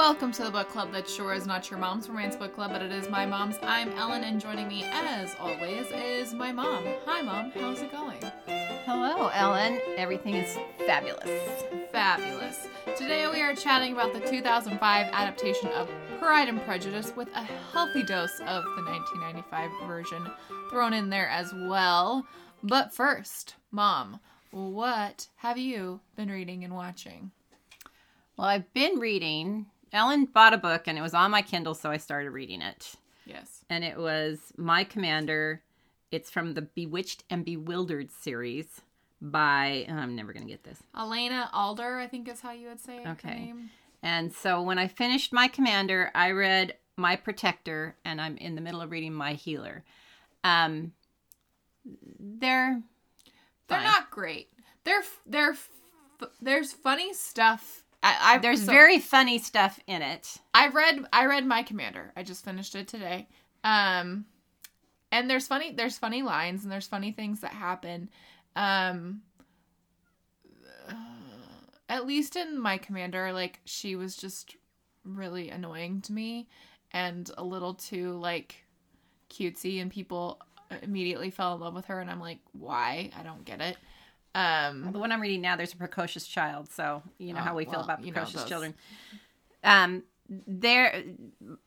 welcome to the book club that sure is not your mom's romance book club, but it is my mom's. I'm Ellen, and joining me, as always, is my mom. Hi, mom. How's it going? Hello, Ellen. Everything is fabulous. Fabulous. Today we are chatting about the 2005 adaptation of Pride and Prejudice with a healthy dose of the 1995 version thrown in there as well. But first, mom, what have you been reading and watching? Well, I've been reading. Ellen bought a book and it was on my Kindle, so I started reading it. Yes. And it was My Commander. It's from the Bewitched and Bewildered series by, I'm never going to get this. Alanea Alder, I think is how you would say her Okay. name. And so when I finished My Commander, I read My Protector and I'm in the middle of reading My Healer. Um, they're They're fine. not great. They're they're f- there's funny stuff. I, I There's so- very funny stuff in it. I read I read My Commander. I just finished it today. Um and there's funny there's funny lines and there's funny things that happen. Um uh, at least in My Commander like she was just really annoying to me and a little too like cutesy and people immediately fell in love with her and I'm like, "Why? I don't get it." Um The one I'm reading now, there's a precocious child, so you know Oh, how we feel well, about you know precocious children. Um, there,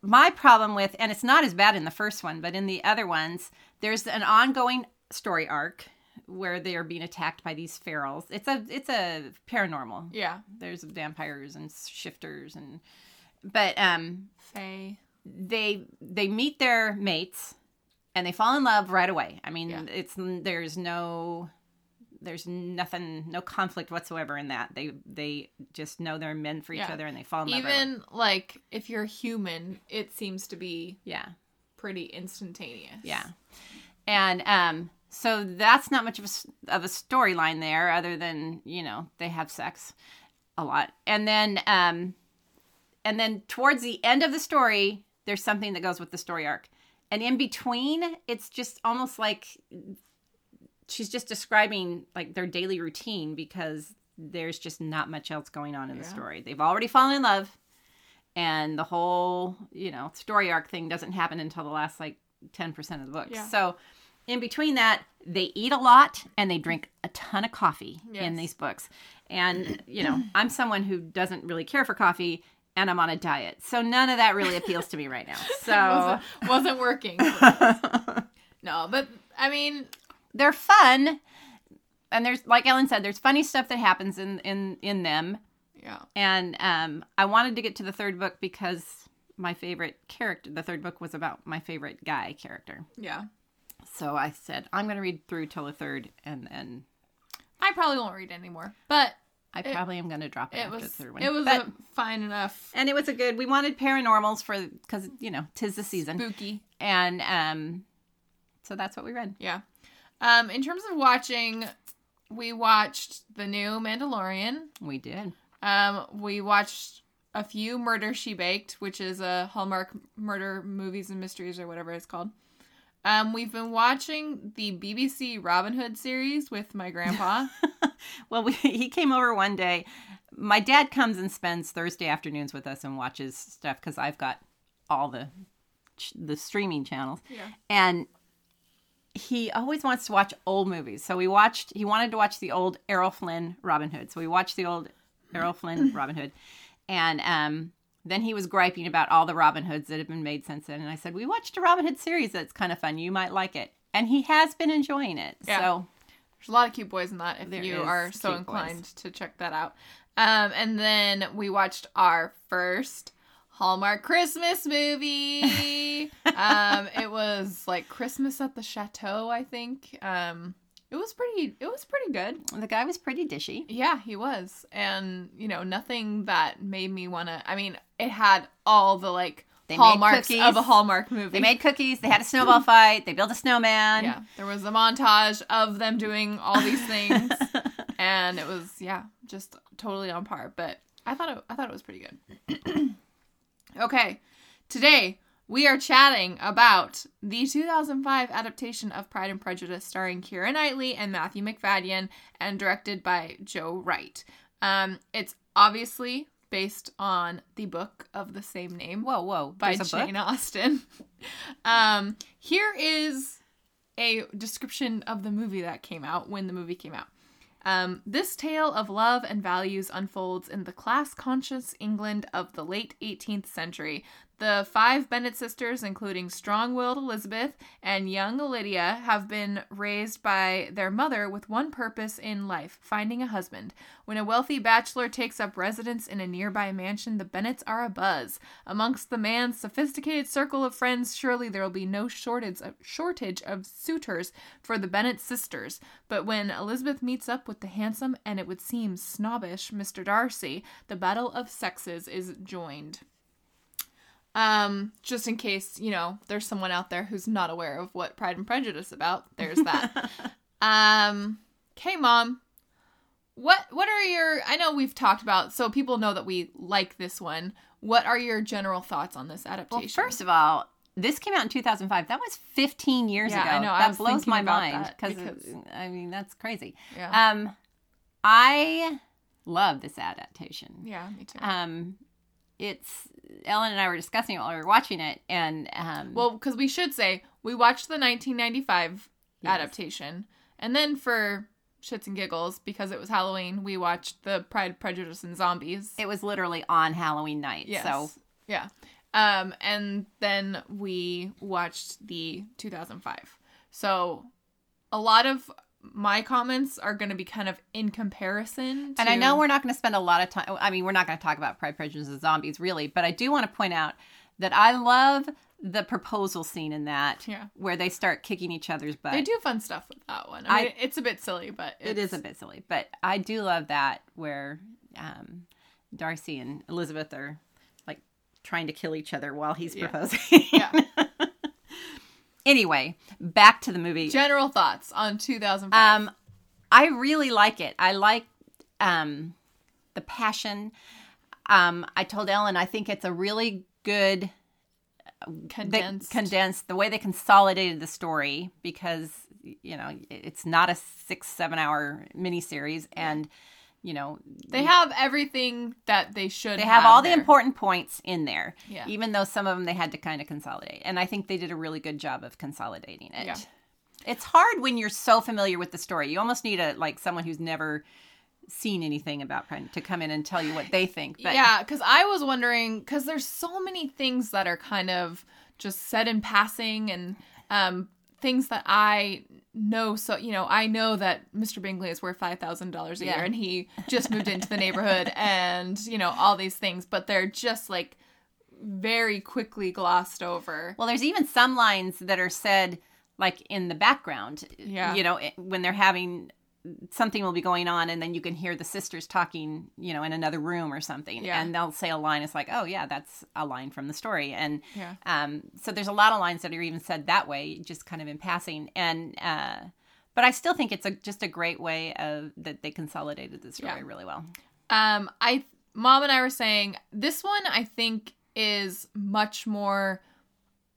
my problem with, and it's not as bad in the first one, but in the other ones, there's an ongoing story arc where they are being attacked by these ferals. It's a, it's a paranormal. yeah, There's vampires and shifters and, but um, Faye. they they meet their mates and they fall in love right away. I mean, Yeah. it's there's no there's nothing no conflict whatsoever in that. They they just know they're men for each Yeah. other and they fall in love. Even like if you're human, it seems to be yeah. pretty instantaneous. Yeah. And um so that's not much of a of a storyline there other than, you know, they have sex a lot. And then um and then towards the end of the story, there's something that goes with the story arc. And in between, it's just almost like she's just describing like their daily routine because there's just not much else going on in the story. They've already fallen in love and the whole, you know, story arc thing doesn't happen until the last like 10% of the book. Yeah. So in between that, they eat a lot and they drink a ton of coffee in these books. And, you know, I'm someone who doesn't really care for coffee and I'm on a diet. So none of that really appeals to me right now. So wasn't, wasn't working. no, but I mean, they're fun. And there's like Ellen said, there's funny stuff that happens in in in them. yeah, And um I wanted to get to the third book because my favorite character the third book was about my favorite guy character. yeah. So I said, I'm gonna read through till the third and then I probably won't read anymore, but I It- probably am gonna drop it, it after was the third one. it was But- a fine enough and it was a good we wanted paranormals for because you know tis the season spooky. and um so that's what we read Yeah. Um, in terms of watching, we watched the new Mandalorian. we did Um, we watched a few Murder She Baked, which is a Hallmark murder movies and mysteries or whatever it's called. Um, we've been watching the BBC Robin Hood series with my grandpa. well we, he came over one day my dad comes and spends thursday afternoons with us and watches stuff because i've got all the the streaming channels yeah. and he always wants to watch old movies so we watched he wanted to watch the old errol flynn robin hood so we watched the old errol flynn robin hood and um then he was griping about all the robin hoods that have been made since then and i said we watched a robin hood series that's kind of fun you might like it and he has been enjoying it Yeah. so There's a lot of cute boys in that if you are so inclined boys. to check that out. Um, and then we watched our first Hallmark Christmas movie. um, it was like Christmas at the Chateau, I think. Um, it was pretty it was pretty good. the guy was pretty dishy Yeah, he was. And, you know, nothing that made me want to I mean, it had all the like They made hallmarks cookies. of a Hallmark movie. They made cookies. They had a snowball fight. They built a snowman. yeah, there was a montage of them doing all these things. and it was yeah just totally on par but i thought it i thought it was pretty good okay today we are chatting about the 2005 adaptation of pride and prejudice starring keira knightley and matthew macfadyen and directed by joe wright um, it's obviously based on the book of the same name Whoa, whoa. by a book? Jane Austen. um, here is a description of the movie that came out when the movie came out. Um, this tale of love and values unfolds in the class conscious England of the late 18th century. The five Bennet sisters, including strong willed Elizabeth and young Lydia, have been raised by their mother with one purpose in life finding a husband. When a wealthy bachelor takes up residence in a nearby mansion, the Bennets are abuzz. Amongst the man's sophisticated circle of friends, surely there will be no shortage of, shortage of suitors for the Bennet sisters. But when Elizabeth meets up with the handsome and it would seem snobbish Mr. Darcy, the battle of sexes is joined. Um, just in case, you know, there's someone out there who's not aware of what Pride and Prejudice is about, there's that. um, okay, mom. What what are your I know we've talked about so people know that we like this one. What are your general thoughts on this adaptation? Well, first of all, this came out in 2005. That was 15 years Yeah, ago. I know. That was blows my mind because because- I mean that's crazy. yeah. Um, I love this adaptation. yeah, me too. Um, it's Ellen and I were discussing it while we were watching it, and um, well, cuz we should say we watched the 1995 Yes. adaptation and then for shits and giggles because it was Halloween, we watched the Pride, Prejudice and Zombies. it was literally on Halloween night. Yes. So yeah. Um, and then we watched the 2005. So a lot of my comments are going to be kind of in comparison. To, And I know we're not going to spend a lot of time. I mean, we're not going to talk about Pride, Prejudice, and Zombies, really. But I do want to point out that I love the proposal scene in that, Yeah. where they start kicking each other's butt. they do fun stuff with that one. I, I- mean, it's a bit silly, but It is a bit silly, but I do love that where um, Darcy and Elizabeth are like trying to kill each other while he's Yeah. proposing. Yeah. anyway, back to the movie. General thoughts on 2005. Um, I really like it. I like um, the passion. Um, I told Ellen I think it's a really good they condensed. condensed the way they consolidated the story because you know it's not a six seven hour miniseries and you know they have everything that they should. Have. They have all the important points in there Yeah. even though some of them they had to kind of consolidate and i think they did a really good job of consolidating it Yeah. it's hard when you're so familiar with the story you almost need a like someone who's never seen anything about Pride to come in and tell you what they think but yeah, because I was wondering because there's so many things that are kind of just said in passing and um, things that I know. So you know, I know that Mr. Bingley is worth five thousand dollars a Yeah. year, and he just moved into the neighborhood, and you know all these things, but they're just like very quickly glossed over. Well, there's even some lines that are said like in the background. Yeah. You know, when they're having something will be going on and then you can hear the sisters talking, you know, in another room or something. Yeah. And they'll say a line it's like, "Oh, yeah, that's a line from the story." And Yeah. um so there's a lot of lines that are even said that way, just kind of in passing. And uh but I still think it's a just a great way of that they consolidated the story Yeah. really well. Um, I mom and I were saying this one I think is much more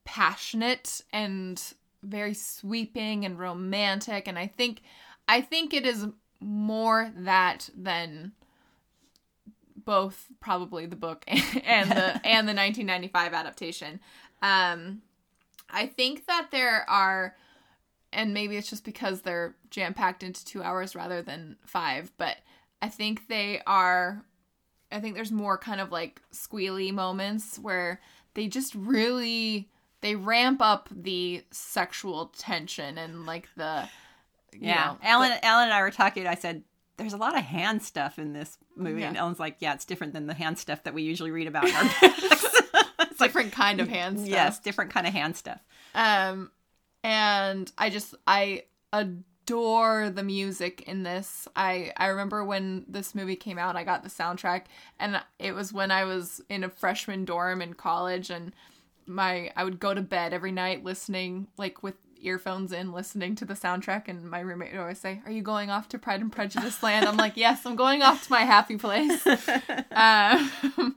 passionate and very sweeping and romantic, and I think I think it is more that than both probably the book and the and the 1995 adaptation. Um, I think that there are and maybe it's just because they're jam packed into two hours rather than five, but I think they are. I think there's more kind of like squealy moments where they just really they ramp up the sexual tension and like the Yeah. know, Alan Alan and I were talking, I said there's a lot of hand stuff in this movie. Yeah. And Ellen's like, yeah, it's different than the hand stuff that we usually read about in our books. it's different kind of hand stuff. Yes, different kind of hand stuff. Um, and I just I adore the music in this. I I remember when this movie came out, I got the soundtrack, and it was when I was in a freshman dorm in college, and my I would go to bed every night listening like with earphones in listening to the soundtrack and my roommate would always say are you going off to pride and prejudice land i'm like yes i'm going off to my happy place um,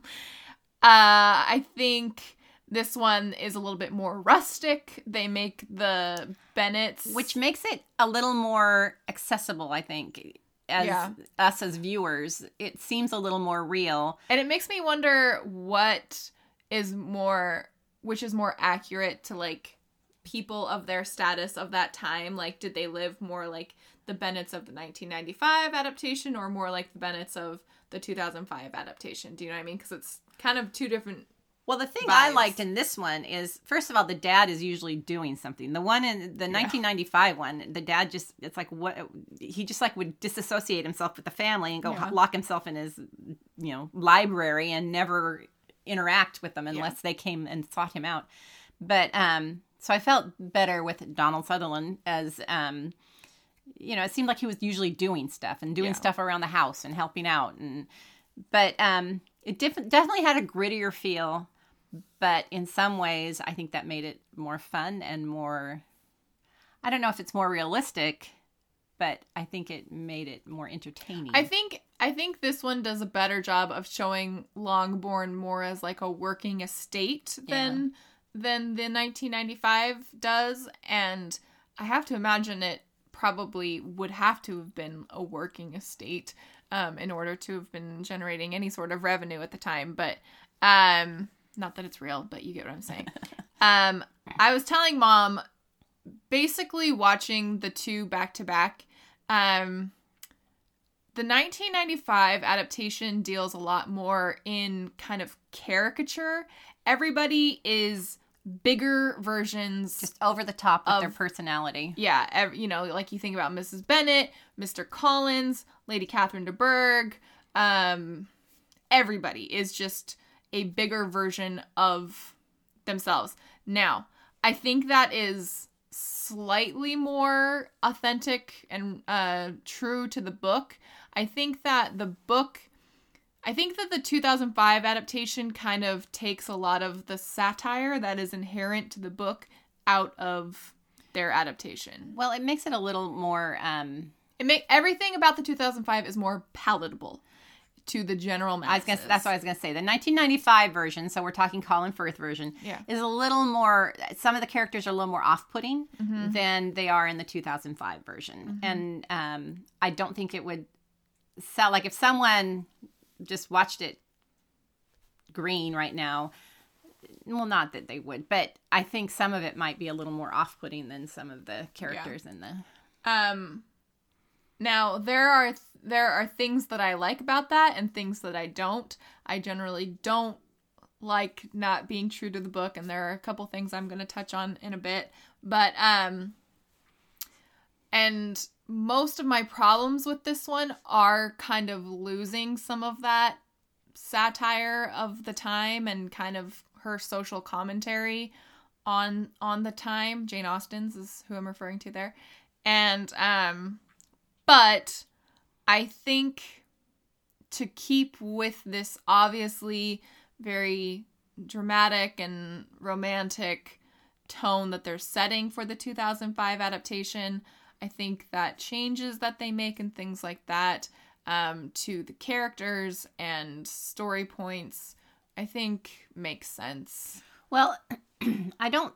uh, I think this one is a little bit more rustic. They make the Bennets, Which makes it a little more accessible, I think. as Yeah. us as viewers. It seems a little more real. And it makes me wonder what is more, which is more accurate to like people of their status of that time. Like, did they live more like the Bennets of the 1995 adaptation or more like the Bennets of the 2005 adaptation? Do you know what I mean? Because it's kind of two different. Well, the thing I liked in this one is, first of all, the dad is usually doing something. The one in the 1995 one, the dad just, it's like, what, he just like would disassociate himself with the family and go Yeah. lock himself in his, you know, library and never interact with them unless they came and sought him out. But, um, so I felt better with Donald Sutherland as, um, you know, it seemed like he was usually doing stuff and doing Yeah. stuff around the house and helping out and but um it def- definitely had a grittier feel but in some ways i think that made it more fun and more i don't know if it's more realistic but i think it made it more entertaining I think I think this one does a better job of showing Longbourn more as like a working estate than than the 1995 does, and I have to imagine it probably would have to have been a working estate um, in order to have been generating any sort of revenue at the time. But um, not that it's real, but you get what I'm saying. um, I was telling mom, basically watching the two back to back. Um, the 1995 adaptation deals a lot more in kind of caricature. Everybody is bigger versions just over the top with their personality yeah, ev- you know, like you think about Mrs. Bennet, Mr. Collins, Lady Catherine de Bourgh, um, everybody is just a bigger version of themselves. Now, I think that is slightly more authentic and uh, true to the book. I think that the book. I think that the 2005 adaptation kind of takes a lot of the satire that is inherent to the book out of their adaptation. well it makes it a little more um It make everything about the 2005 is more palatable to the general masses. I was gonna. That's what I was gonna say. The 1995 version, so we're talking Colin Firth version, Yeah. is a little more. Some of the characters are a little more off-putting Mm-hmm. than they are in the 2005 version, and um, I don't think it would sell. Like if someone just watched it green right now, well, not that they would, but I think some of it might be a little more off-putting than some of the characters in the. Um now there are there are things that I like about that and things that I don't. I generally don't like not being true to the book and there are a couple things I'm going to touch on in a bit. But um and most of my problems with this one are kind of losing some of that satire of the time and kind of her social commentary on on the time. Jane Austen's is who I'm referring to there. And um but I think to keep with this obviously very dramatic and romantic tone that they're setting for the 2005 adaptation, I think that changes that they make and things like that um, to the characters and story points, I think makes sense. Well, I don't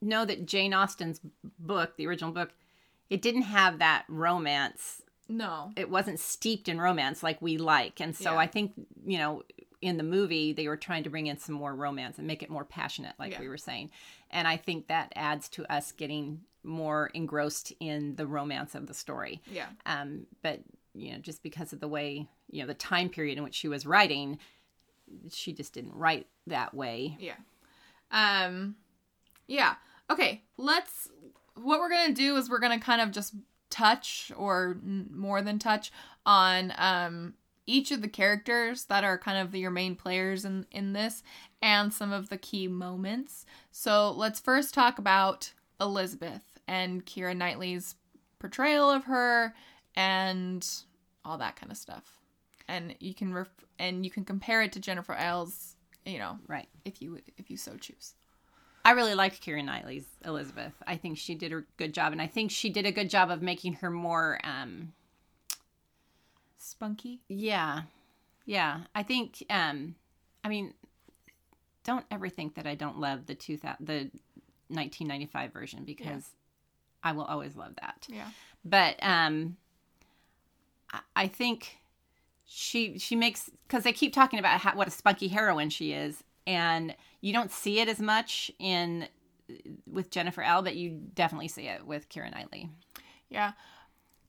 know that Jane Austen's book, the original book, it didn't have that romance. No. It wasn't steeped in romance like we like. And so Yeah. I think, you know, in the movie, they were trying to bring in some more romance and make it more passionate, like Yeah. we were saying. And I think that adds to us getting more engrossed in the romance of the story. Yeah. Um, but, you know, just because of the way, you know, the time period in which she was writing, she just didn't write that way. Yeah. Um yeah. Okay, let's what we're going to do is we're going to kind of just touch or n- more than touch on um each of the characters that are kind of your main players in in this and some of the key moments. So, let's first talk about Elizabeth and Keira Knightley's portrayal of her and all that kind of stuff. And you can ref- and you can compare it to Jennifer Isles, you know, Right. if you if you so choose. I really liked Keira Knightley's Elizabeth. I think she did a good job, and I think she did a good job of making her more. um Spunky. Yeah, yeah. I think. um I mean, don't ever think that I don't love the two thousand the 1995 version because I will always love that. Yeah. But um I- think she she makes because they keep talking about how, what a spunky heroine she is, and you don't see it as much in with Jennifer Ehle, but you definitely see it with Keira Knightley. Yeah.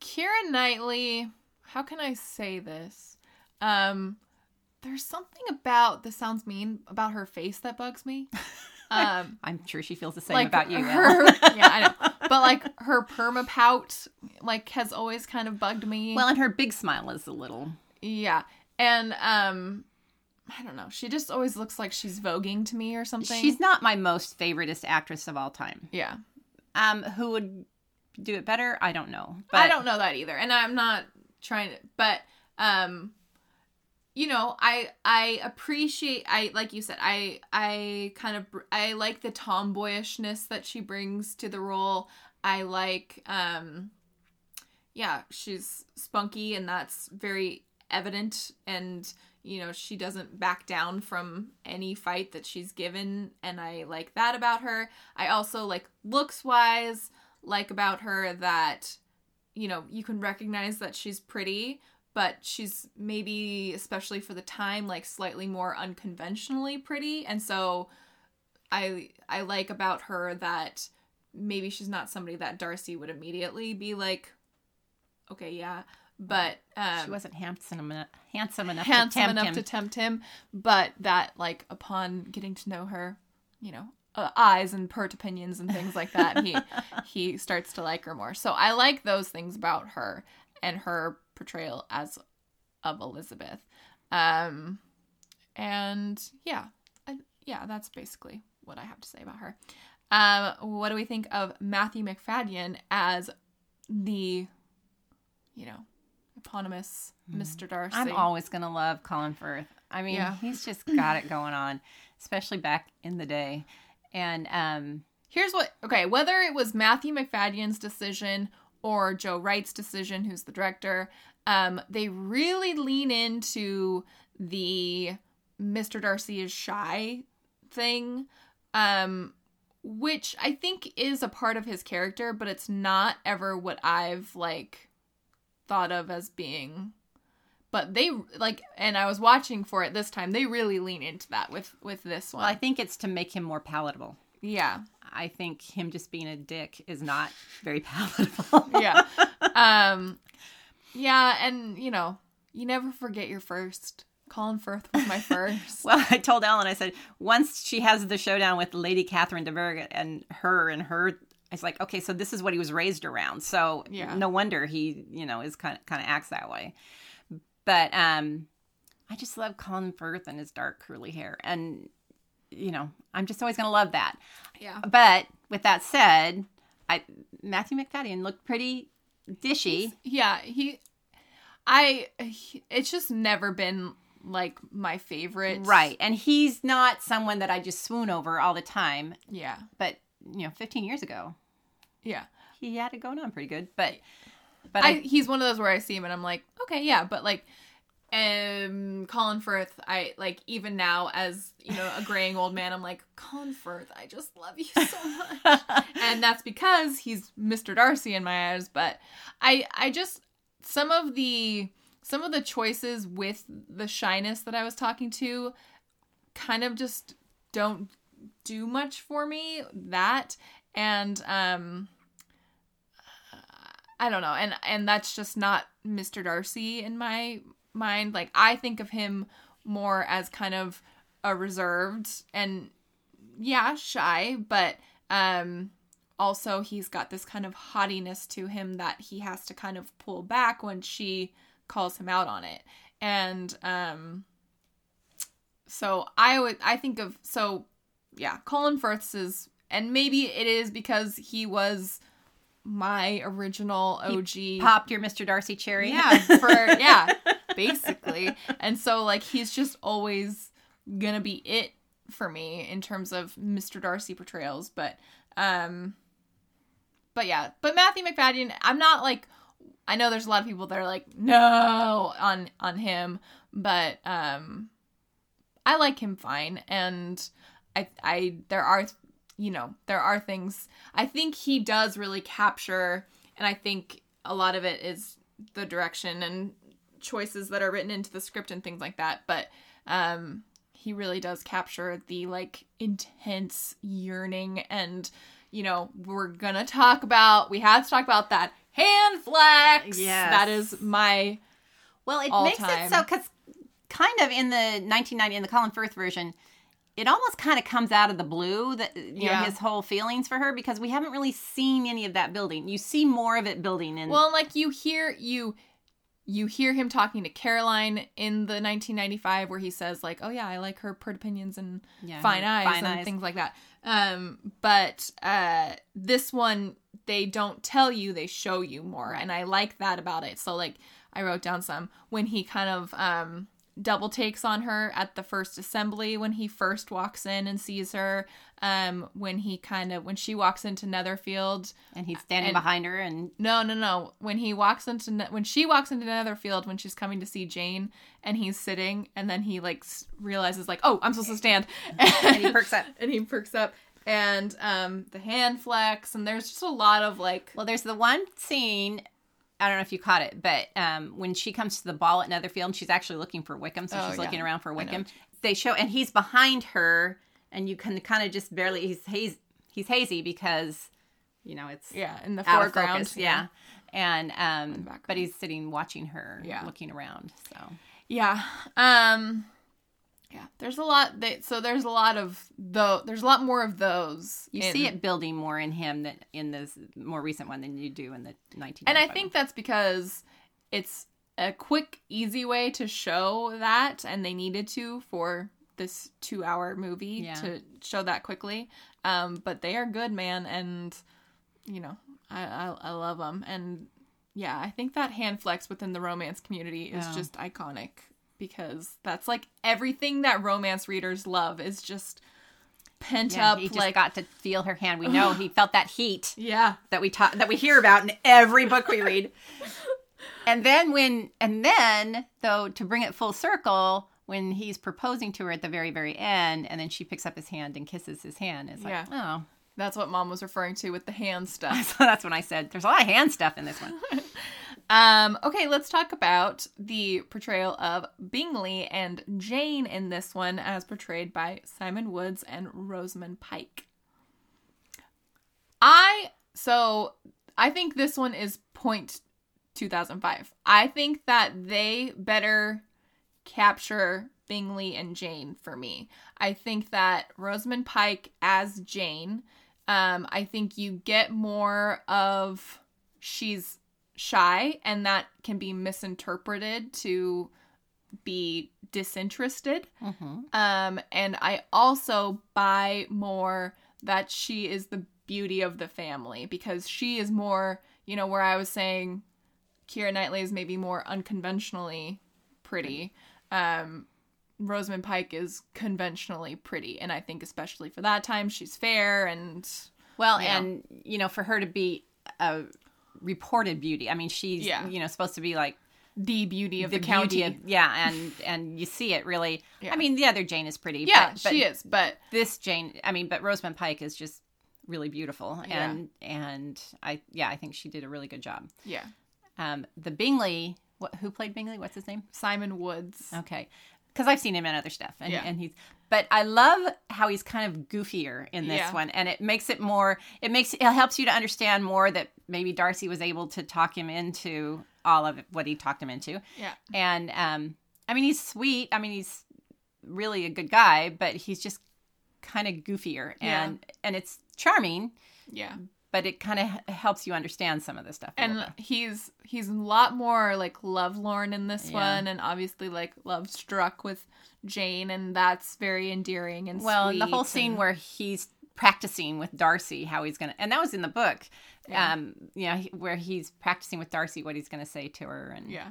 Keira Knightley, how can I say this? Um there's something about this sounds mean about her face that bugs me. Um I'm sure she feels the same like about you. her Yeah, I know. But like her perma pout like has always kind of bugged me. well, and her big smile is a little. yeah. And um I don't know. She just always looks like she's voguing to me or something. She's not my most favoriteest actress of all time. Yeah. Um, who would do it better? I don't know. But I don't know that either. And I'm not trying to but um you know, I I appreciate I like you said, I I kind of I like the tomboyishness that she brings to the role. I like um yeah, she's spunky and that's very evident and you know, she doesn't back down from any fight that she's given and I like that about her. I also like looks wise like about her that you know, you can recognize that she's pretty, but she's maybe especially for the time like slightly more unconventionally pretty and so I I like about her that maybe she's not somebody that Darcy would immediately be like okay, yeah, but um she wasn't handsome enough, handsome enough handsome to tempt enough him. to tempt him, but that like upon getting to know her, you know, uh, eyes and pert opinions and things like that, he he starts to like her more. So I like those things about her and her portrayal as of Elizabeth. Um and yeah, I, yeah, that's basically what I have to say about her. Um what do we think of Matthew Macfadyen as the you know, eponymous Mr. Darcy? I'm always gonna love Colin Firth. I mean, Yeah. he's just got it going on, especially back in the day. And um, Here's what okay, whether it was Matthew Macfadyen's decision or Joe Wright's decision, who's the director, um, they really lean into the Mr. Darcy is shy thing, um, which I think is a part of his character, but it's not ever what I've like thought of as being but they like and I was watching for it this time. They really lean into that with with this one. well, I think it's to make him more palatable. Yeah. I think him just being a dick is not very palatable. yeah. Um yeah, and you know, you never forget your first. Colin Firth was my first. Well, I told Ellen, I said, once she has the showdown with Lady Catherine de Bourgh and her and her, it's like, okay, so this is what he was raised around. So Yeah. no wonder he, you know, is kind of kind of acts that way. But um, I just love Colin Firth and his dark curly hair, and you know, I'm just always gonna love that. yeah. But with that said, I Matthew Macfadyen looked pretty dishy. Yeah, he I he- it's just never been like my favorite. Right. And he's not someone that I just swoon over all the time. Yeah. But, you know, 15 years ago, Yeah. he had it going on pretty good. But, but I, I, he's one of those where I see him and I'm like, okay, yeah, but like um Colin Firth, I like even now as, you know, a graying old man, I'm like, Colin Firth, I just love you so much. and that's because he's Mr. Darcy in my eyes, but I I just some of the some of the choices with the shyness that I was talking to kind of just don't do much for me that and um I don't know and and that's just not Mr. Darcy in my mind like I think of him more as kind of a reserved and yeah shy but um also he's got this kind of haughtiness to him that he has to kind of pull back when she calls him out on it and um so i would i think of so yeah colin firth's is and maybe it is because he was my original og popped your Mr. Darcy cherry. yeah for yeah basically. And so like he's just always gonna be it for me in terms of mr darcy portrayals but um but yeah. But matthew macfadyen i'm not like i know there's a lot of people that are like no on on him but um i like him fine. And i i there are you know there are things i think he does really capture and i think a lot of it is the direction and choices that are written into the script and things like that. But um, he really does capture the like intense yearning and you know we're gonna talk about we have to talk about that hand flex Yes. that is my Well, it makes time. it so because kind of in the 1990 in the Colin Firth version, it almost kind of comes out of the blue that you Yeah. know his whole feelings for her because we haven't really seen any of that building. You see more of it building in. well like you hear you you hear him talking to caroline in the 1995 where he says like oh yeah i like her pert opinions and Yeah, fine eyes fine and eyes. things like that. Um but uh this one they don't tell you they show you more and i like that about it. So like i wrote down some. When he kind of um double takes on her at the first assembly when he first walks in and sees her um when he kind of when she walks into netherfield and he's standing and- behind her, and no, no, no. When he walks into when she walks into Netherfield when she's coming to see Jane and he's sitting and then he like realizes like, "Oh, I'm supposed to stand." and he perks up. and he perks up and um the hand flex and there's just a lot of like Well, there's the one scene. I don't know if you caught it, but um, when she comes to the ball at Netherfield, and she's actually looking for Wickham, so Oh, she's yeah. looking around for. Wickham. They show, and he's behind her, and you can kind of just barely. He's he's he's hazy because, you know, it's yeah, in the foreground. focus, yeah. And um, but he's sitting watching her, Yeah. looking around. So Yeah. Um yeah, there's a lot that so there's a lot of though there's a lot more of those. you in- see it building more in him than in this more recent one than you do in the 19. And I think that's because it's a quick, easy way to show that, and they needed to for this two-hour movie Yeah. to show that quickly. Um, but they are good, man, and you know, I I, I love them, and yeah, I think that hand flex within the romance community is Yeah. just iconic because that's like everything that romance readers love is just pent yeah, up, he just like got to feel her hand. We know he felt that heat. yeah, that we talk that we hear about in every book we read. and then when and then though to bring it full circle, when he's proposing to her at the very very end, and then she picks up his hand and kisses his hand, it's like Yeah. oh. that's what mom was referring to with the hand stuff. So that's when I said there's a lot of hand stuff in this one. Um, okay, let's talk about the portrayal of Bingley and Jane in this one, as portrayed by Simon Woods and Rosamund Pike. I so I think this one is point 2005. I think that they better capture Bingley and Jane for me. I think that Rosamund Pike as Jane, um, I think you get more of she's shy and that can be misinterpreted to be disinterested. hmm Um, and I also buy more that she is the beauty of the family because she is more, you know, where I was saying Keira Knightley is maybe more unconventionally pretty. Um, Rosamund Pike is conventionally pretty, and I think especially for that time, she's fair and Well, Yeah. and you know, for her to be a reported beauty, I mean, she's Yeah. you know supposed to be like the beauty of the, beauty county. of- yeah, and and you see it really. Yeah. I mean, the other Jane is pretty. yeah, but, but she is, but this Jane, I mean, but Rosamund Pike is just really beautiful, Yeah. and and I yeah, I think she did a really good job. yeah, Um, the Bingley, what, who played Bingley? What's his name? Simon Woods. Okay, because I've seen him in other stuff, and Yeah. and he's. But I love how he's kind of goofier in this Yeah. one, and it makes it more. It makes it helps you to understand more that maybe Darcy was able to talk him into all of what he talked him into. Yeah, And um, I mean, he's sweet. I mean, he's really a good guy, but he's just kind of goofier, Yeah. and and it's charming, yeah. But it kind of helps you understand some of the stuff. and he's he's a lot more like lovelorn in this Yeah. one and obviously like love struck with jane and that's very endearing and well, and the whole sweet scene where he's practicing with Darcy how he's gonna, and that was in the book. Yeah. Um, you know, he- where he's practicing with Darcy what he's gonna say to her, and yeah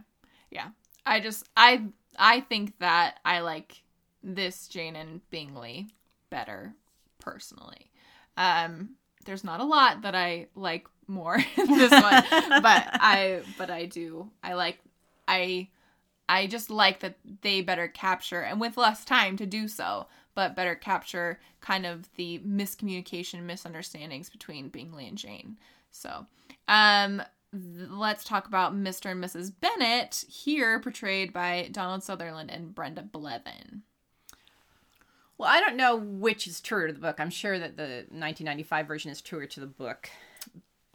yeah i just i i think that i like this jane and bingley better personally um there's not a lot that i like more in this one but i but i do i like i i just like that they better capture and with less time to do so but better capture kind of the miscommunication misunderstandings between bingley and jane so um let's talk about Mr. and Mrs. Bennet, here portrayed by Donald Sutherland and Brenda Blethyn. Well, I don't know which is truer to the book. I'm sure that the 1995 version is truer to the book,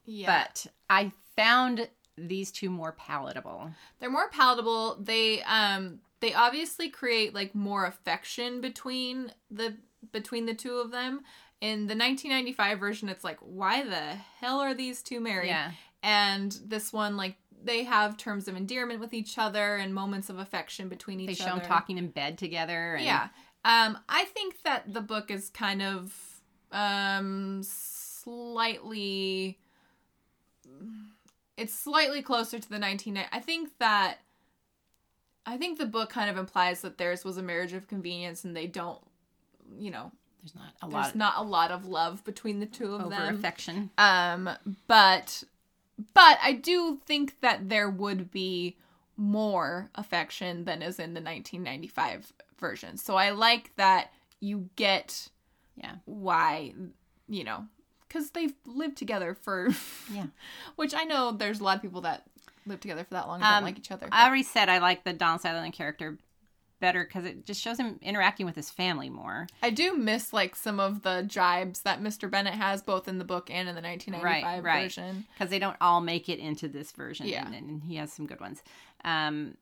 Yeah. but I found these two more palatable. they're more palatable. They um they obviously create like more affection between the between the two of them. In the 1995 version, it's like, why the hell are these two married? Yeah. And this one, like, they have terms of endearment with each other and moments of affection between each other. They show other. them talking in bed together. And Yeah. Um, I think that the book is kind of um slightly it's slightly closer to the 19 I think that I think the book kind of implies that theirs was a marriage of convenience and they don't you know, There's not a lot. there's not a lot of love between the two of over them. affection. Um, but but I do think that there would be more affection than is in the 1995 version. So I like that you get Yeah. why you know because they've lived together for Yeah. which I know there's a lot of people that live together for that long and don't Um, like each other. I already said I like the Donald Sutherland character better because it just shows him interacting with his family more. I do miss like some of the jibes that Mr. Bennet has both in the book and in the 1995 Right, right. version. because they don't all make it into this version. Yeah. and, and he has some good ones. Um,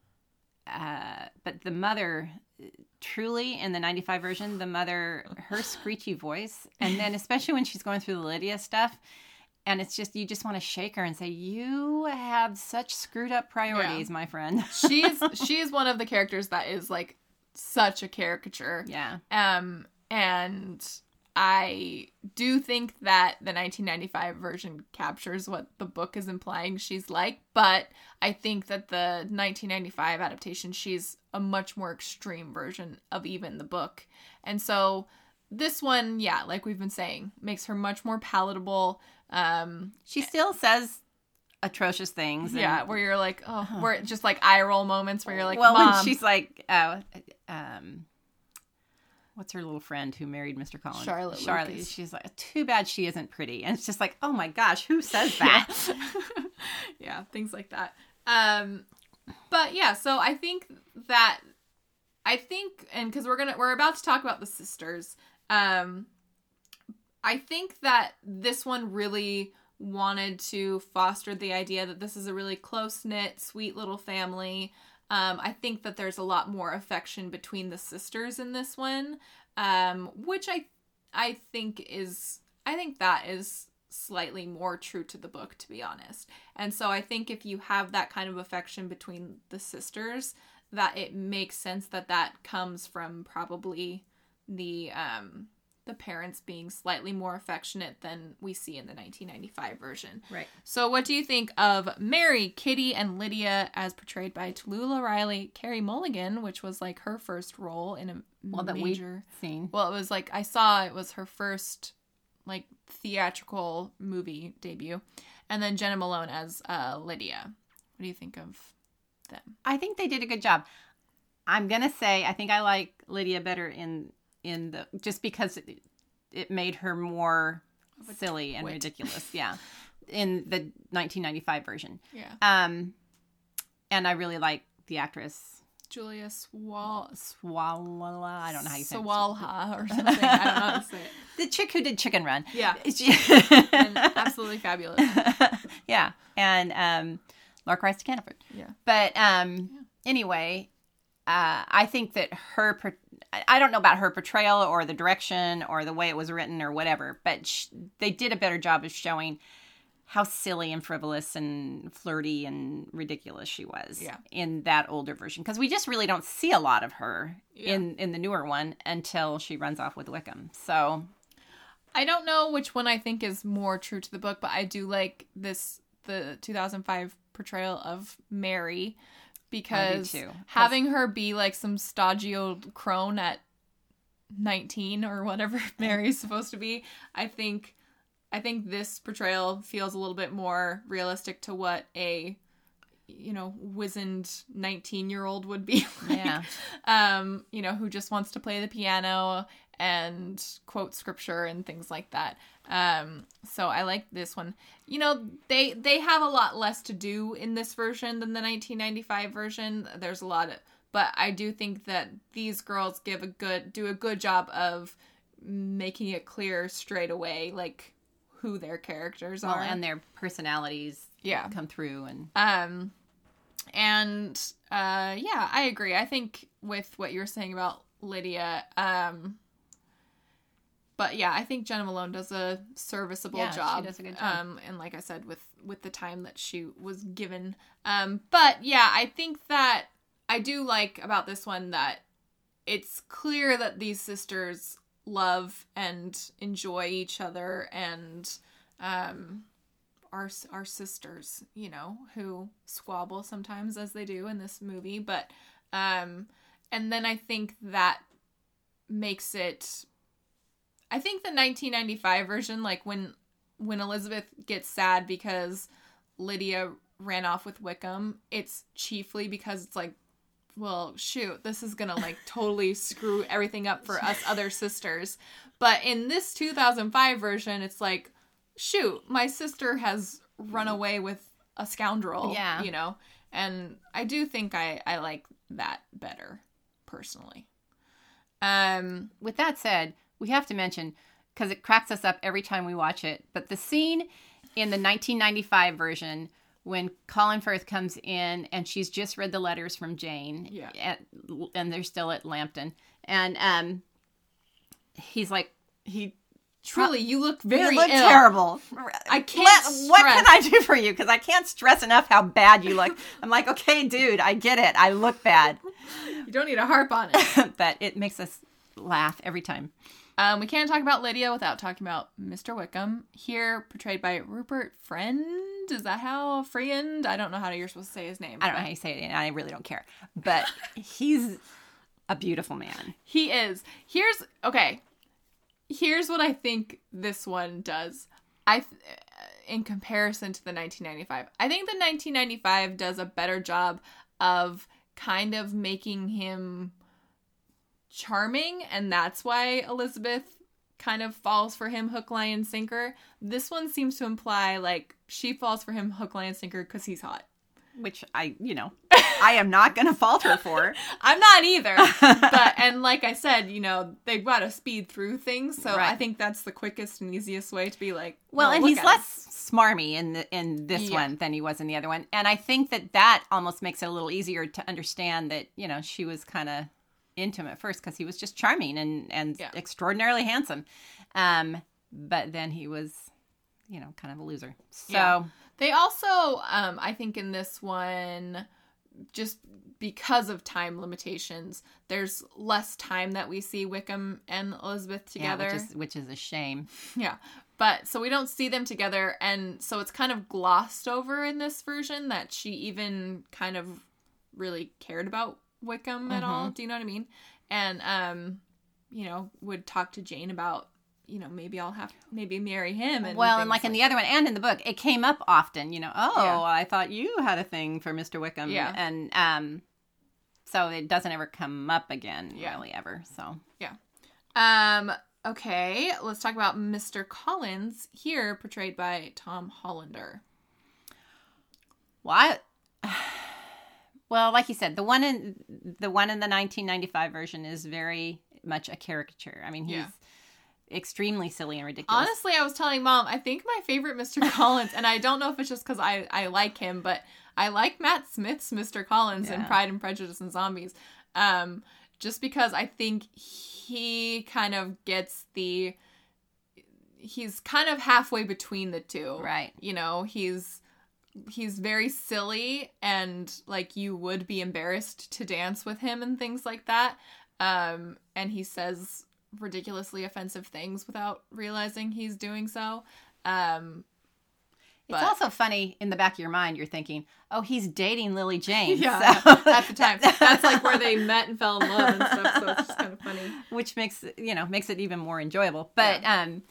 uh, but the mother, truly in the '95 version, the mother, her screechy voice, and then especially when she's going through the Lydia stuff, and it's just you just want to shake her and say, "You have such screwed up priorities, my friend." She's she's one of the characters that is like such a caricature. yeah, Um, and I do think that the 1995 version captures what the book is implying she's like, but I think that the 1995 adaptation, she's a much more extreme version of even the book. And so this one, yeah, like we've been saying, makes her much more palatable. Um, she still says atrocious things. and- yeah, where you're like, oh, where just like eye roll moments where you're like, well, Mom. when she's like, oh, um, what's her little friend who married Mr. Collins? Charlotte Charlotte. Lucas. She's like, too bad she isn't pretty, and it's just like, oh my gosh, who says that? yeah, things like that. Um, but yeah, so I think that I think, and because we're gonna we're about to talk about the sisters. Um, I think that this one really wanted to foster the idea that this is a really close knit, sweet little family. Um, I think that there's a lot more affection between the sisters in this one, um, which I I think is I think that is slightly more true to the book, to be honest. And so I think if you have that kind of affection between the sisters, that it makes sense that that comes from probably the um the parents being slightly more affectionate than we see in the 1995 version. right. So, what do you think of Mary, Kitty, and Lydia as portrayed by Talulah Riley, Carey Mulligan, which was like her first role in a Well, that major? we've. Well, it was like I saw it was her first like theatrical movie debut, and then Jena Malone as uh, Lydia. What do you think of them? I think they did a good job. I'm gonna say I think I like Lydia better in in the just because it, it made her more silly and ridiculous. Yeah, in the 1995 version. Yeah, Um, and I really like the actress Julia Swal Swalala. I don't know how you say it. Swalha or something. I don't know how to say it. the chick who did Chicken Run. Yeah, She- absolutely fabulous. yeah, and um, Lark Rise to Candleford. Yeah. But um, anyway, uh, I think that her, per- I- don't know about her portrayal or the direction or the way it was written or whatever, but sh- they did a better job of showing how silly and frivolous and flirty and ridiculous she was Yeah. in that older version because we just really don't see a lot of her Yeah. in in the newer one until she runs off with Wickham. So I don't know which one I think is more true to the book, but I do like this the 2005 portrayal of Mary because having her be like some stodgy old crone at 19 or whatever Mary's supposed to be, I think I think this portrayal feels a little bit more realistic to what a you know wizened 19 year old would be like Yeah. um you know who just wants to play the piano and quote scripture and things like that. Um, so I like this one. You know, they they have a lot less to do in this version than the 1995 version. There's a lot of, but I do think that these girls give a good do a good job of making it clear straight away, like who their characters Well, are and their personalities yeah come through and um and uh yeah i agree i think with what you're saying about lydia um but yeah i think jena malone does a serviceable Yeah, she job does a good job. um and like i said with with the time that she was given um but yeah i think that i do like about this one that it's clear that these sisters love and enjoy each other and um our our sisters, you know, who squabble sometimes as they do in this movie, but um and then I think that makes it I think the 1995 version like when when Elizabeth gets sad because Lydia ran off with Wickham, it's chiefly because it's like well, shoot, this is gonna like totally screw everything up for us other sisters. But in this 2005 version, it's like, shoot, my sister has run away with a scoundrel. Yeah. You know? And I do think I, I like that better, personally. Um with that said, we have to mention because it cracks us up every time we watch it. But the scene in the 1995 version when Colin Firth comes in and she's just read the letters from Jane, Yeah. at, and they're still at Lambton, and um, he's like he. truly you look You very look ill. terrible. I can't Let- what can. I do for you? Because I can't stress enough how bad you look. I'm like, okay, dude, I get it. I look bad, You don't need to harp on it. but it makes us laugh every time. Um, we can't talk about Lydia without talking about Mr. Wickham, here portrayed by Rupert Friend. Is that how? Friend? I don't know how you're supposed to say his name. I don't know how you say it, and I really don't care. But he's a beautiful man. He is. Here's okay. Here's what I think this one does. I, in comparison to the 1995, I think the 1995 does a better job of kind of making him charming, and that's why Elizabeth kind of falls for him hook, line, and sinker. This one seems to imply like she falls for him hook, line, and sinker because he's hot. Which I, you know, I am not going to falter for. I'm not either. but and like I said, you know, they've got to speed through things, so I think that's the quickest and easiest way to be like, Well, oh, and he's less smarmy in the, in this Yeah. one than he was in the other one, and I think that that almost makes it a little easier to understand that you know she was kind of into him at first because he was just charming and and Yeah. extraordinarily handsome, um, but then he was, you know, kind of a loser. So Yeah. They also, um, I think in this one, just because of time limitations, there's less time that we see Wickham and Elizabeth yeah, together. which is which is a shame. Yeah. But so we don't see them together and so it's kind of glossed over in this version that she even kind of really cared about Wickham at all. Do you know what I mean? And um you know, would talk to Jane about, you know, maybe I'll have maybe marry him and well, and things like in the other one and in the book, it came up often. You know, oh, Yeah. I thought you had a thing for Mr. Wickham. Yeah. and um, so it doesn't ever come up again, Yeah. really ever. So yeah. Um okay, let's talk about Mr. Collins here portrayed by Tom Hollander. I, well, like you said, the one in the one in the 1995 version is very much a caricature. I mean, he's Yeah. extremely silly and ridiculous. Honestly, I was telling mom, I think my favorite Mr. Collins, and I don't know if it's just because I, I like him, but I like Matt Smith's Mr. Collins in Pride and Prejudice and Zombies. Um, just because I think he kind of gets the. He's kind of halfway between the two. Right. You know, he's he's very silly and like you would be embarrassed to dance with him and things like that. Um, and he says ridiculously offensive things without realizing he's doing so. Um, It's but- also funny in the back of your mind. You're thinking, "Oh, he's dating Lily James." yeah, so- at the time, that's like where they met and fell in love and stuff. So it's just kind of funny. which makes you know makes it even more enjoyable. But um,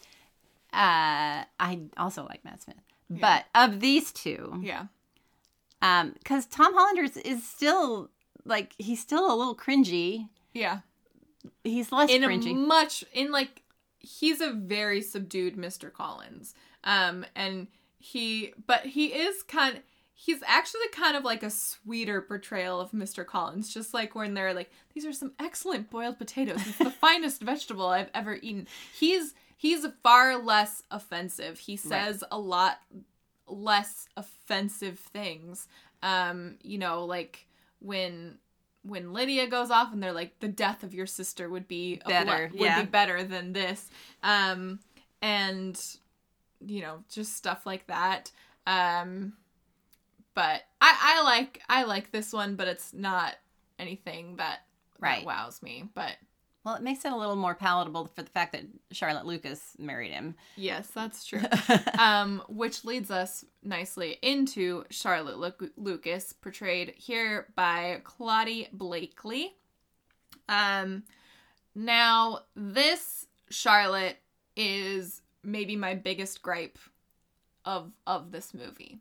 uh, I also like Matt Smith. But of these two, Yeah, um, because Tom Hollander is, is still like he's still a little cringy, yeah, he's less in cringy. much in like he's a very subdued Mr. Collins. Um and he but he is kind he's actually kind of like a sweeter portrayal of Mr. Collins just like when they're like these are some excellent boiled potatoes. It's the finest vegetable I've ever eaten. He's he's far less offensive. He says a lot less offensive things. Um you know like when when Lydia goes off and they're like the death of your sister would be a Better, would yeah. be better than this. Um and you know, just stuff like that. Um but I I like I like this one, but it's not anything that Right. that wows me. But well, it makes it a little more palatable for the fact that Charlotte Lucas married him. yes, that's true. um, which leads us nicely into Charlotte Lu- Lucas, portrayed here by Claudie Blakley. Um, now this Charlotte is maybe my biggest gripe of of this movie.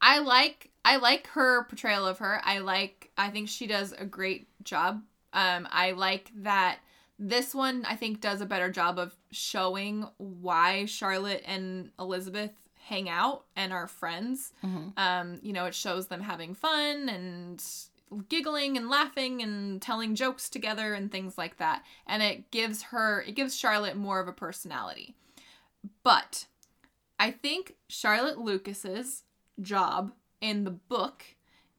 I like I like her portrayal of her. I like I think she does a great job. Um, I like that this one I think does a better job of showing why Charlotte and Elizabeth hang out and are friends. Mhm. Um, you know, it shows them having fun and giggling and laughing and telling jokes together and things like that. And it gives her it gives Charlotte more of a personality. But I think Charlotte Lucas's job in the book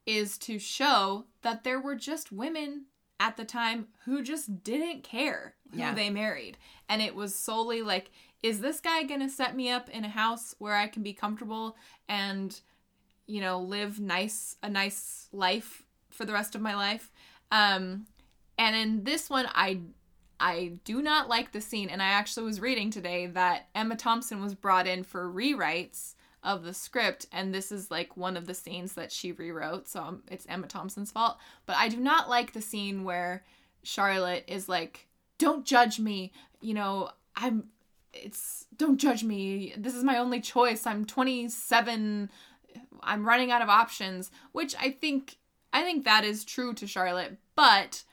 is to show that there were just women at the time who just didn't care who Yeah. they married. And it was solely like, is this guy going to set me up in a house where I can be comfortable and, you know, live nice, a nice life for the rest of my life? Um, and in this one, I I do not like the scene, and I actually was reading today that Emma Thompson was brought in for rewrites of the script, and this is like one of the scenes that she rewrote, so um, it's Emma Thompson's fault. But I do not like the scene where Charlotte is like, "Don't judge me," you know, I'm. It's don't judge me. This is my only choice. I'm 27. I'm running out of options, which I think I think that is true to Charlotte, but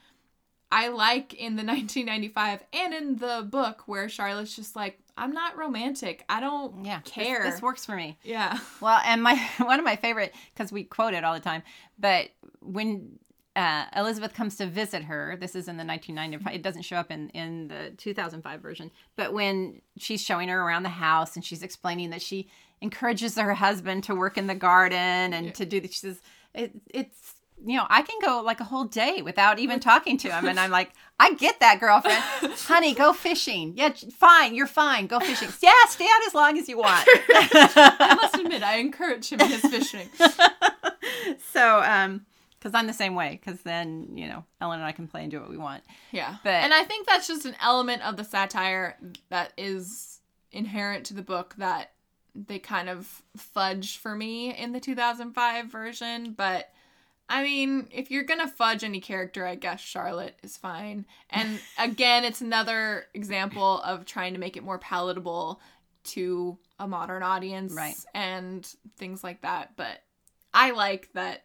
I like in the 1995 and in the book where Charlotte's just like, I'm not romantic. I don't Yeah, care. This, works for me. yeah. Well, and my one of my favorite because we quote it all the time. But when uh, Elizabeth comes to visit her, this is in the 1995. It doesn't show up in in the 2005 version. But when she's showing her around the house and she's explaining that she encourages her husband to work in the garden and Yeah. to do, she says it, it's. You know, I can go like a whole day without even talking to him. And I'm like, I get that, girlfriend. Honey, go fishing. Yeah, fine. You're fine. Go fishing. Yeah, stay out as long as you want. I must admit, I encourage him in his fishing. so um because i'm the same way because then you know ellen and i can play and do what we want Yeah. But- and I think that's just an element of the satire that is inherent to the book that they kind of fudge for me in the 2005 version. But I mean, if you're going to fudge any character, I guess Charlotte is fine. And again, it's another example of trying to make it more palatable to a modern audience Right. and things like that. But I like that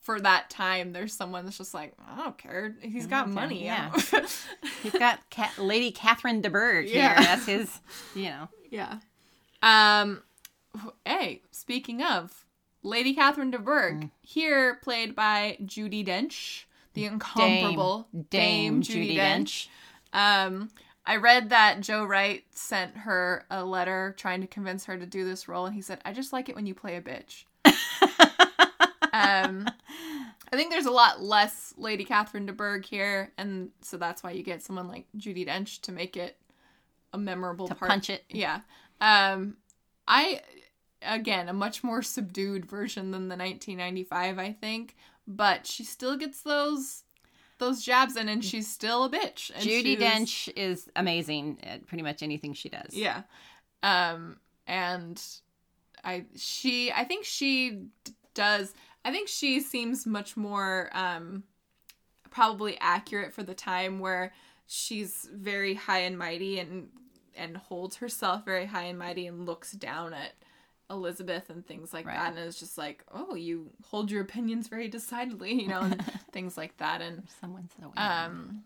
for that time, there's someone that's just like, I don't care. He's got Okay, money. yeah. He's got lady catherine de Bourgh Yeah. here that's his you know yeah. Um, hey, speaking of Lady Catherine de Bourgh, Mm. here played by Judi Dench, the incomparable dame, Judi Dench. Um, I read that Joe Wright sent her a letter trying to convince her to do this role, and he said, "I just like it when you play a bitch." um, I think there's a lot less Lady Catherine de Bourgh here, and so that's why you get someone like Judi Dench to make it a memorable to part. punch it Yeah. Um, I again a much more subdued version than the 1995, I think, but she still gets those those jabs in, and she's still a bitch. And judi dench is amazing at pretty much anything she does yeah. Um and I she I think she d- does I think she seems much more um probably accurate for the time where she's very high and mighty and and holds herself very high and mighty and looks down at Elizabeth and things like Right. that and it's just like, "Oh, you hold your opinions very decidedly," you know, and things like that and someone so um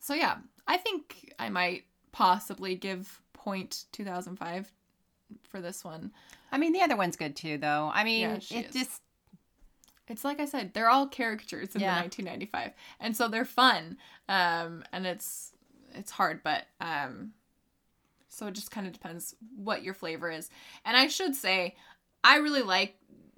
so yeah, I think I might possibly give point 2005 for this one. I mean, the other one's good too, though. I mean, Yeah, it is. just It's like I said, they're all caricatures in Yeah. the 1995, and so they're fun. Um, and it's it's hard, but um, so it just kind of depends what your flavor is. And I should say, I really like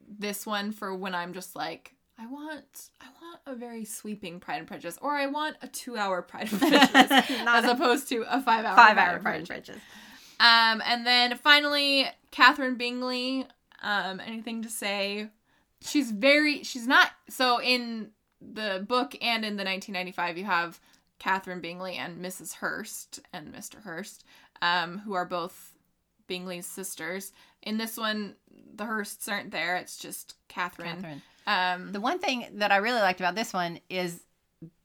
this one for when I'm just like. I want I want a very sweeping Pride and Prejudice, or I want a two-hour Pride and Prejudice, as opposed to a five-hour five-hour and Pride and Prejudice. Um, and then finally, Catherine Bingley. Um, anything to say? She's very. She's not. So in the book and in the 1995, you have Catherine Bingley and Mrs. Hurst and Mr. Hurst, um, who are both Bingley's sisters. In this one, the Hursts aren't there. It's just Catherine. Catherine. Um, The one thing that I really liked about this one is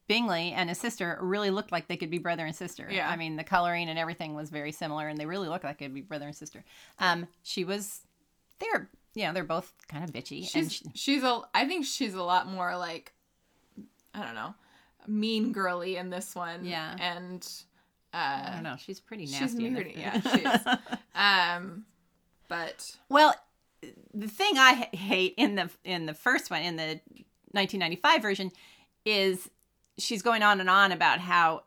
Bingley and his sister really looked like they could be brother and sister. Yeah. I mean, the coloring and everything was very similar, and they really looked like they could be brother and sister. Um, she was, they're, you know, they're both kind of bitchy. and she's she, she's a. I think she's a lot more like, I don't know, mean girly in this one. Yeah. and. Uh, I don't know, she's pretty nasty. She's pretty, yeah, she is. Um, but Well, the thing I hate in the in the first one in the 1995 version is she's going on and on about how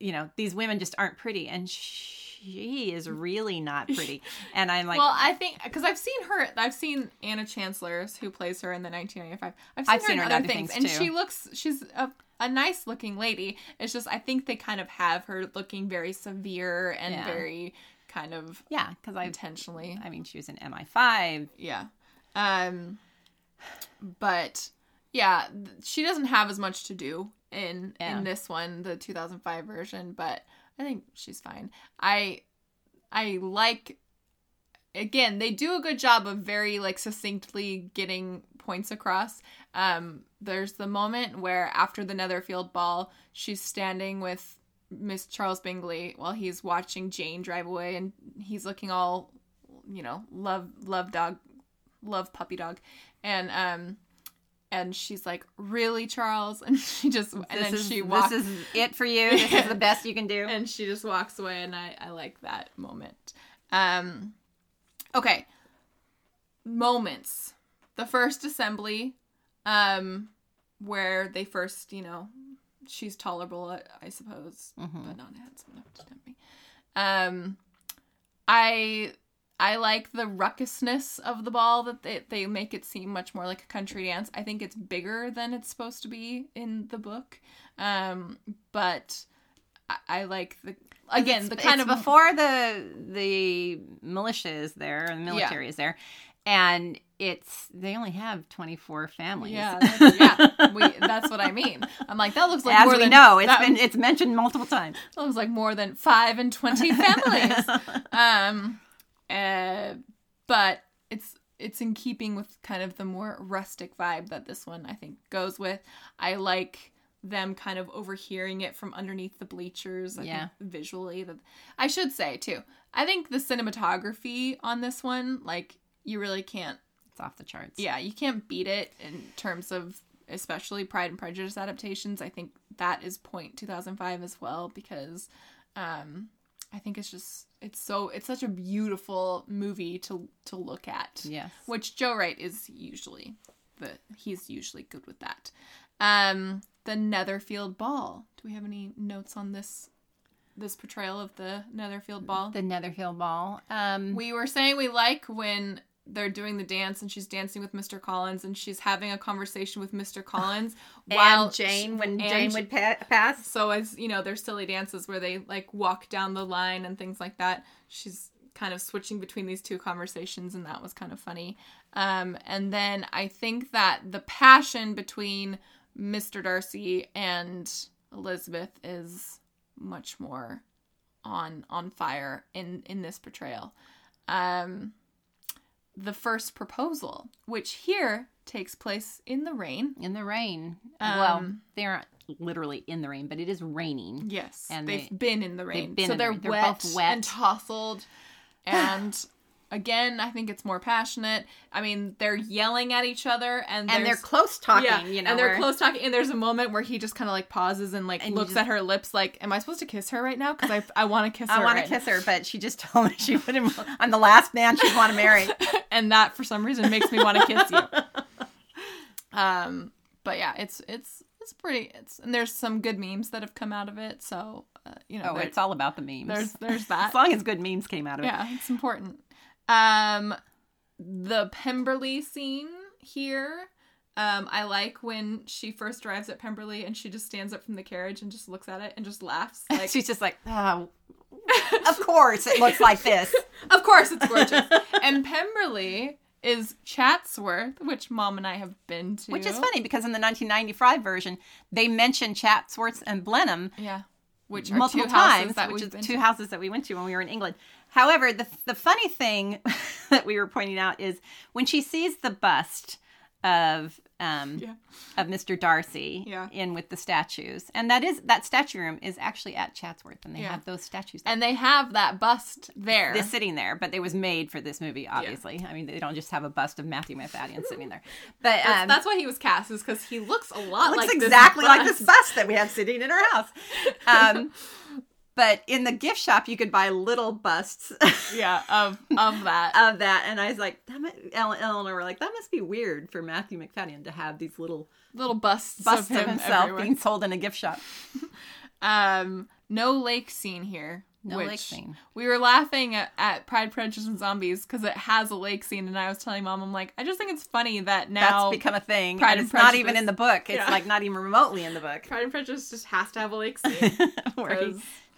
you know these women just aren't pretty and she is really not pretty and I'm like well, I think because I've seen her, I've seen Anna Chancellors who plays her in the 1995. I've seen I've her seen in her in other other things, things, and she looks, she's a, a nice looking lady. It's just I think they kind of have her looking very severe and Yeah. very kind of yeah because I intentionally, I mean she was in MI5 yeah. Um, but yeah, she doesn't have as much to do in Yeah. in this one, the 2005 version, but I think she's fine. I I like again, they do a good job of very like succinctly getting points across. Um there's the moment where after the Netherfield ball, she's standing with Miss Charles Bingley while he's watching Jane drive away and he's looking all you know, love love dog love puppy dog. And um and she's like, "Really, Charles?" And she just and this then is she walks this is it for you. This is the best you can do. And she just walks away and I, I like that moment. Um okay. Moments. The first assembly um where they first you know she's tolerable i, suppose Mhm. but not handsome enough to tempt me. Um i i like the ruckusness of the ball that they, they make it seem much more like a country dance. I think it's bigger than it's supposed to be in the book. Um but I, I like the again the kind of before the the militia is there and the military is there and it's they only have 24 families. Yeah that's, yeah we, that's what I mean. I'm like that looks like as more we than know it's that, been it's mentioned multiple times. That looks like more than five and twenty families. Um uh, but it's it's in keeping with kind of the more rustic vibe that this one I think goes with. I like them kind of overhearing it from underneath the bleachers I Yeah. visually that I should say too I think the cinematography on this one like you really can't it's off the charts. Yeah you can't beat it in terms of especially pride and prejudice adaptations. I think that is point 2005 as well because um i think it's just it's so it's such a beautiful movie to to look at. Yes. Which joe wright is usually the he's usually good with that. Um the netherfield ball. Do we have any notes on this this portrayal of the netherfield ball? The netherfield ball. Um we were saying we like when they're doing the dance and she's dancing with Mr. Collins and she's having a conversation with Mr. Collins while and Jane when and Jane would pa- pass so as you know there's silly dances where they like walk down the line and things like that she's kind of switching between these two conversations and that was kind of funny um, and then i think that the passion between mr darcy and elizabeth is much more on on fire in in this portrayal um the first proposal which here takes place in the rain in the rain well Um, they aren't literally in the rain but it is raining Yes, And they've they- been in the rain, so they're. They're wet both wet. and tousled, and again, I think it's more passionate. I mean, they're yelling at each other and and they're close talking. yeah, you know, and they're close talking. And there's a moment where he just kind of like pauses and like And looks just- at her lips, like, "Am I supposed to kiss her right now? Because I I want to kiss her. I want to right kiss her, but she just told me she wouldn't. I'm the last man she'd want to marry. and that for some reason makes me want to kiss you. Um, but yeah, it's it's it's pretty. It's and there's some good memes that have come out of it. So uh, you know, Oh, it's all about the memes. there's there's that. as long as good memes came out of it. yeah, it's important. Um, the Pemberley scene here. Um, I like when she first arrives at Pemberley and she just stands up from the carriage and just looks at it and just laughs. Like, She's just like, oh, of course it looks like this. of course, it's gorgeous. and Pemberley is Chatsworth, which Mom and I have been to. Which is funny because in the 1995 version, they mention Chatsworth and Blenheim Yeah. Which are multiple two houses times, that which is two to. houses that we went to when we were in England. However, the the funny thing that we were pointing out is when she sees the bust of um, Yeah. of Mr. Darcy Yeah. in with the statues, and that is that statue room is actually at Chatsworth, and they Yeah. have those statues. there. And they have that bust there. They're sitting there, but it was made for this movie, obviously. I mean, they don't just have a bust of Matthew Macfadyen sitting there. But that's, um, that's why he was cast, is because he looks a lot looks like exactly this like this bust. bust that we have sitting in our house. Um, but in the gift shop, you could buy little busts Yeah, of of that. of that, and I was like, that mu- Ellen, Eleanor were like, that must be weird for Matthew Macfadyen to have these little Little busts, busts of, of, him himself everywhere. being sold in a gift shop. Um, no lake scene here. No which lake scene. We were laughing at, at Pride, Prejudice, and Zombies because it has a lake scene, and I was telling Mom, I'm like, I just think it's funny that now That's become a thing, Pride and and it's not even in the book. It's Yeah. like not even remotely in the book. Pride and Prejudice just has to have a lake scene Where he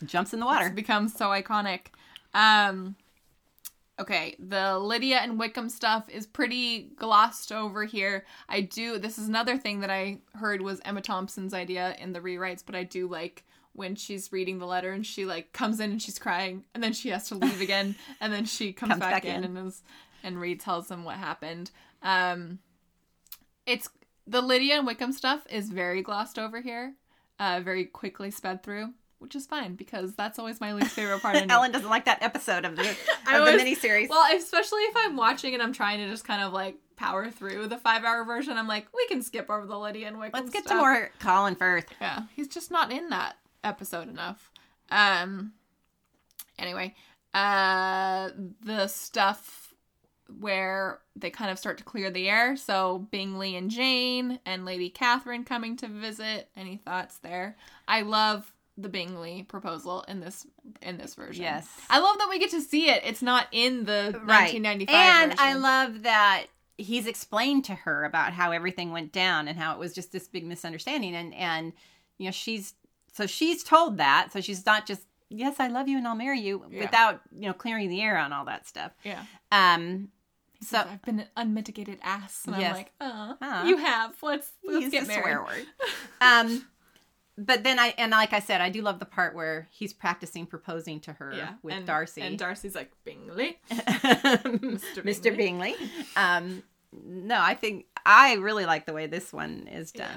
jumps in the it's water. become so iconic. Um, okay, the Lydia and Wickham stuff is pretty glossed over here. I do. This is another thing that I heard was Emma Thompson's idea in the rewrites, but I do like when she's reading the letter and she like comes in and she's crying and then she has to leave again and then she comes, Comes back, back in, in. and is and retells them what happened. Um, it's the Lydia and Wickham stuff is very glossed over here, uh, very quickly sped through, which is fine because that's always my least favorite part. Ellen doesn't like that episode of the of the miniseries. Well, especially if I'm watching and I'm trying to just kind of like power through the five hour version, I'm like, we can skip over the Lydia and Wickham. Let's get to more Colin Firth. Yeah, he's just not in that episode enough. Um. Anyway, uh, the stuff where they kind of start to clear the air. So Bingley and Jane and Lady Catherine coming to visit. Any thoughts there? I love the Bingley proposal in this in this version. Yes. I love that we get to see it. It's not in the Right. 1995 And I love that he's explained to her about how everything went down and how it was just this big misunderstanding and and you know she's so she's told that so she's not just yes I love you and I'll marry you Yeah. without you know clearing the air on all that stuff. yeah. Um so I've been an unmitigated ass, and Yes. I'm like, uh, Huh. you have. Let's let's use get a married. swear word. um but then I and like I said I do love the part where he's practicing proposing to her Yeah, with and, Darcy. and Darcy's like Bingley. Mr. Bingley. Um, no, I think I really like the way this one is Yeah.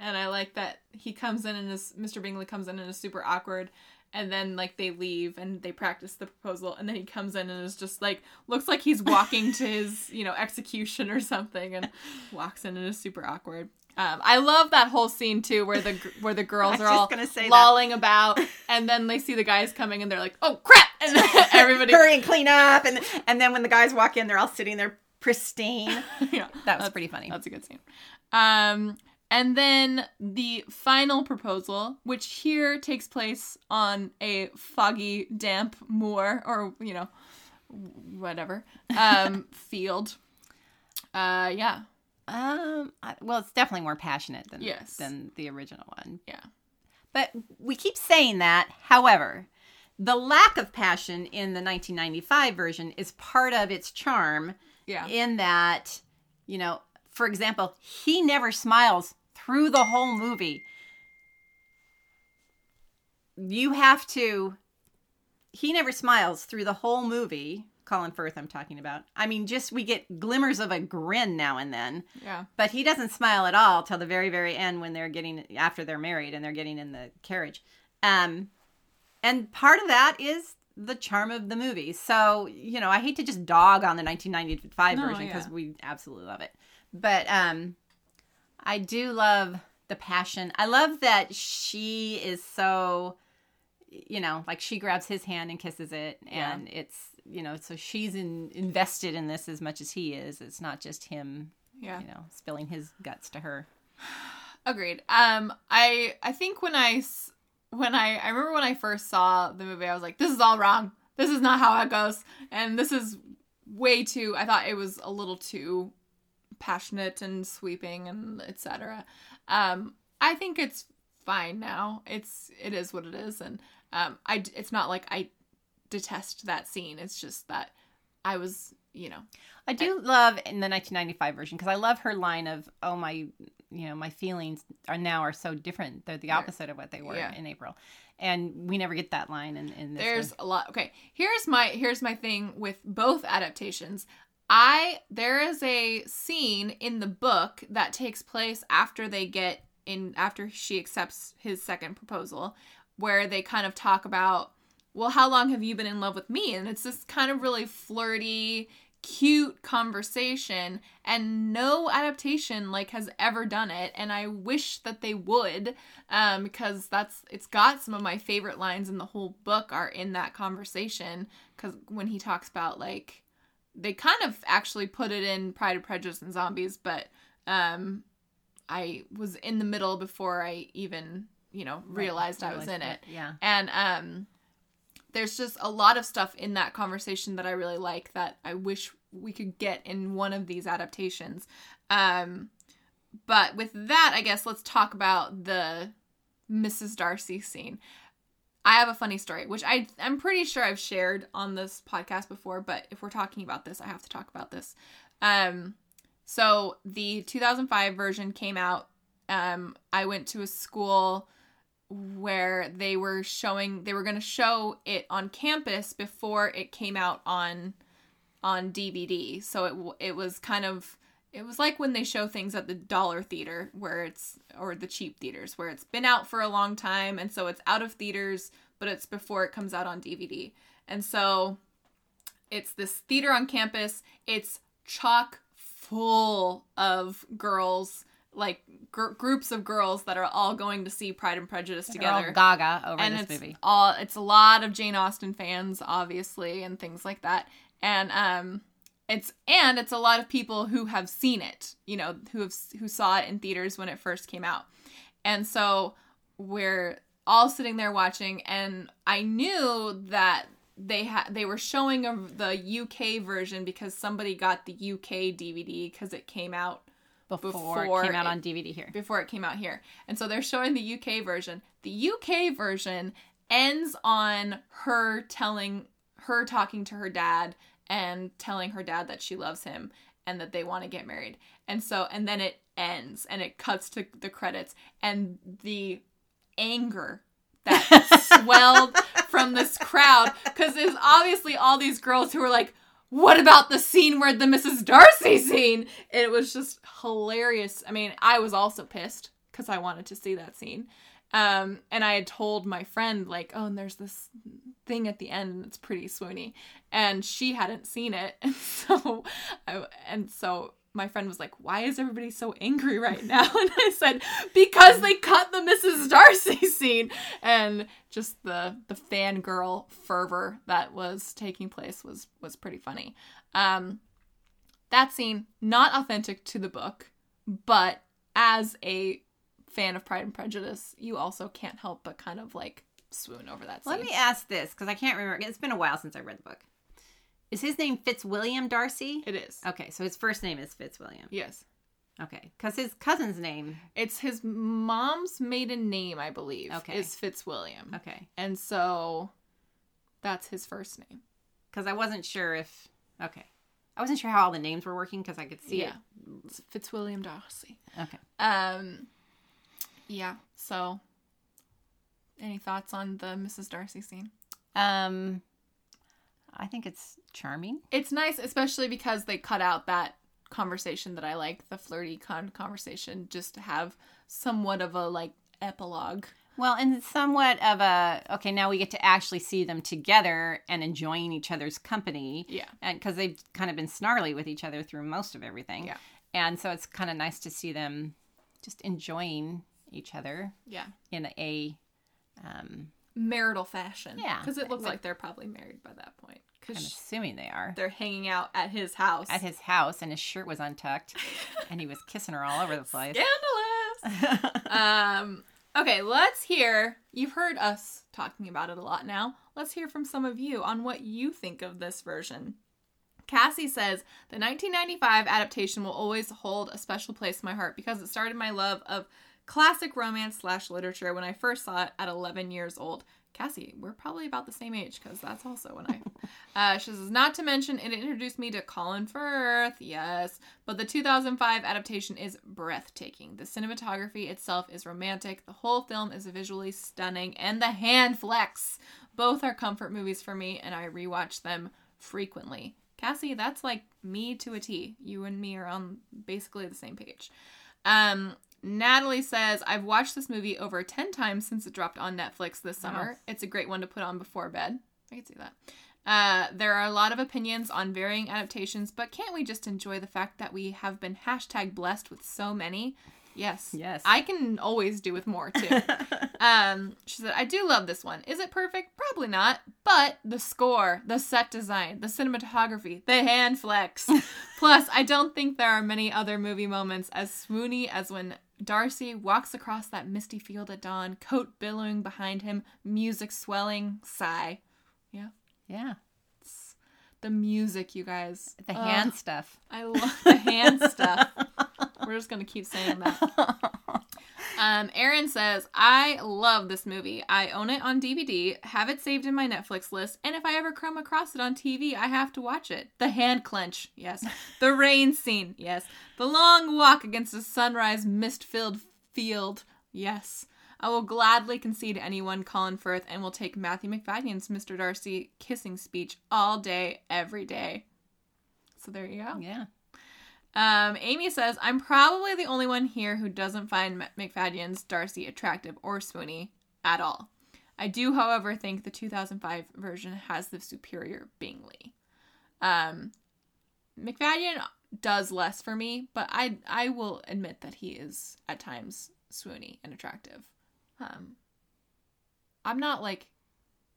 And I like that he comes in and is Mr. Bingley comes in and is super awkward. And then like they leave and they practice the proposal and then he comes in and is just like looks like he's walking to his, you know, execution or something and walks in and is super awkward. Um, I love that whole scene too where the where the girls are all say that. lolling about and then they see the guys coming and they're like, "Oh crap." And everybody Hurry and clean up, and and then when the guys walk in, they're all sitting there pristine. yeah. That was pretty funny. That's a good scene. Um, and then the final proposal, which here takes place on a foggy, damp moor, or you know, whatever, um, field. Uh, yeah, Um, I- well, it's definitely more passionate than Yes. than the original one. yeah, But we keep saying that. However, the lack of passion in the 1995 version is part of its charm. yeah, in that, you know, for example, he never smiles through the whole movie. You have to, he never smiles through the whole movie. Colin Firth, I'm talking about. I mean, just we get glimmers of a grin now and then, yeah, but he doesn't smile at all till the very, very end when they're getting after they're married and they're getting in the carriage. Um, and part of that is the charm of the movie. So, you know, I hate to just dog on the 1995 No, version because yeah. we absolutely love it. But um I do love the passion. I love that she is so you know, like she grabs his hand and kisses it Yeah. and it's, you know, so she's in, invested in this as much as he is. It's not just him, Yeah. you know, spilling his guts to her. Agreed. Um, I I think when I when I I remember when I first saw the movie, I was like, this is all wrong. This is not how it goes, and this is way too. I thought it was a little too passionate and sweeping and etc. Um, I think it's fine now. It's it is what it is, and um, I it's not like I detest that scene. It's just that I was you know I do love in the 1995 version because I love her line of "Oh my, you know, my feelings are now are so different. They're the opposite of what they were Yeah. in April," and we never get that line in, in this. there's one. a lot okay here's my here's my thing with both adaptations i there is a scene in the book that takes place after they get in after she accepts his second proposal where they kind of talk about well how long have you been in love with me? And it's this kind of really flirty cute conversation and no adaptation like has ever done it and i wish that they would um because that's it's got some of my favorite lines in the whole book are in that conversation because when he talks about like they kind of actually put it in pride and prejudice and zombies but um i was in the middle before i even you know realized i was in it Yeah. and um there's just a lot of stuff in that conversation that I really like that I wish we could get in one of these adaptations. Um but with that, I guess let's talk about the Mrs. Darcy scene. I have a funny story, which I I'm pretty sure I've shared on this podcast before, but if we're talking about this, I have to talk about this. Um so the 2005 version came out. Um I went to a school where they were showing they were going to show it on campus before it came out on on DVD. So it it was kind of it was like when they show things at the dollar theater where it's or the cheap theaters where it's been out for a long time and so it's out of theaters but it's before it comes out on DVD. And so it's this theater on campus. It's chock full of girls like gr- groups of girls that are all going to see Pride and Prejudice They're all together gaga over and this it's movie. all it's a lot of Jane Austen fans, obviously, and things like that. And um, it's and it's a lot of people who have seen it, you know, who have who saw it in theaters when it first came out. And so we're all sitting there watching, and I knew that they had they were showing a, the UK version because somebody got the UK DVD because it came out Before, before it came out it- on DVD here. before it came out here. And so they're showing the UK version. The UK version ends on her telling her talking to her dad and telling her dad that she loves him and that they want to get married. And so and then it ends and it cuts to the credits and the anger that swelled from this crowd cuz there's obviously all these girls who are like what about the scene where the Mrs. Darcy scene? And it was just hilarious. I mean, I was also pissed because I wanted to see that scene. Um, and I had told my friend, like, oh, and there's this thing at the end and it's pretty swoony. And she hadn't seen it. And so I, and so my friend was like, why is everybody so angry right now? And I said, because they cut the Mrs. Darcy scene. And just the the fangirl fervor that was taking place was was pretty funny. Um that scene not authentic to the book, but as a fan of Pride and Prejudice, you also can't help but kind of like swoon over that scene. Let me ask this because I can't remember. It's been a while since I read the book. Is his name Fitzwilliam Darcy? it is. Okay, so his first name is Fitzwilliam. Yes. Okay, because his cousin's name. It's his mom's maiden name, I believe, Okay. is Fitzwilliam. Okay, And so that's his first name. because I wasn't sure if. Okay, I wasn't sure how all the names were working because I could see yeah. It's Fitzwilliam Darcy. Okay. Um yeah, so any thoughts on the Mrs. Darcy scene? Um, I think it's charming. It's nice, especially because they cut out that conversation that I like, the flirty con conversation, just to have somewhat of a like epilogue. Well, and somewhat of a okay. Now we get to actually see them together and enjoying each other's company. Yeah. and because they've kind of been snarly with each other through most of everything. Yeah. and so it's kind of nice to see them just enjoying each other Yeah. in a um, Marital fashion. Yeah. Because it looks But- like they're probably married by that point. I'm assuming they are they're hanging out at his house. at his house, and his shirt was untucked, and he was kissing her all over the place. Scandalous. um. Okay, let's hear. You've heard us talking about it a lot now. Let's hear from some of you on what you think of this version. Cassie says the 1995 adaptation will always hold a special place in my heart because it started my love of classic romance slash literature when I first saw it at 11 years old. Cassie, we're probably about the same age because that's also when I. Uh, she says, not to mention, it introduced me to Colin Firth, yes, but the 2005 adaptation is breathtaking. The cinematography itself is romantic, the whole film is visually stunning, and the hand flex. Both are comfort movies for me, and I rewatch them frequently. Cassie, that's like me to a T. You and me are on basically the same page. Um, Natalie says, I've watched this movie over 10 times since it dropped on Netflix this summer. It's a great one to put on before bed. I can see that. Uh, there are a lot of opinions on varying adaptations, but can't we just enjoy the fact that we have been hashtag blessed with so many? Yes. Yes. I can always do with more too. um, she said, I do love this one. Is it perfect? Probably not. But the score, the set design, the cinematography, the hand flex. Plus, I don't think there are many other movie moments as swoony as when Darcy walks across that misty field at dawn, coat billowing behind him, music swelling, sigh. Yeah. yeah, It's The music, you guys. the hand stuff. I love the hand stuff. We're just gonna keep saying that. Um, Aaron says, I love this movie. I own it on DVD, have it saved in my Netflix list, and if I ever come across it on TV, I have to watch it. The hand clench, yes. The rain scene, yes. The long walk against a sunrise mist filled field, yes. I will gladly concede anyone Colin Firth and will take Matthew Macfadyen's Mr. Darcy kissing speech all day, every day. So there you go. Yeah, Um, Amy says, I'm probably the only one here who doesn't find Macfadyen's Darcy attractive or swoony at all. I do, however, think the 2005 version has the superior Bingley. Um, McFadden does less for me, but I I will admit that he is at times swoony and attractive. Um, I'm not like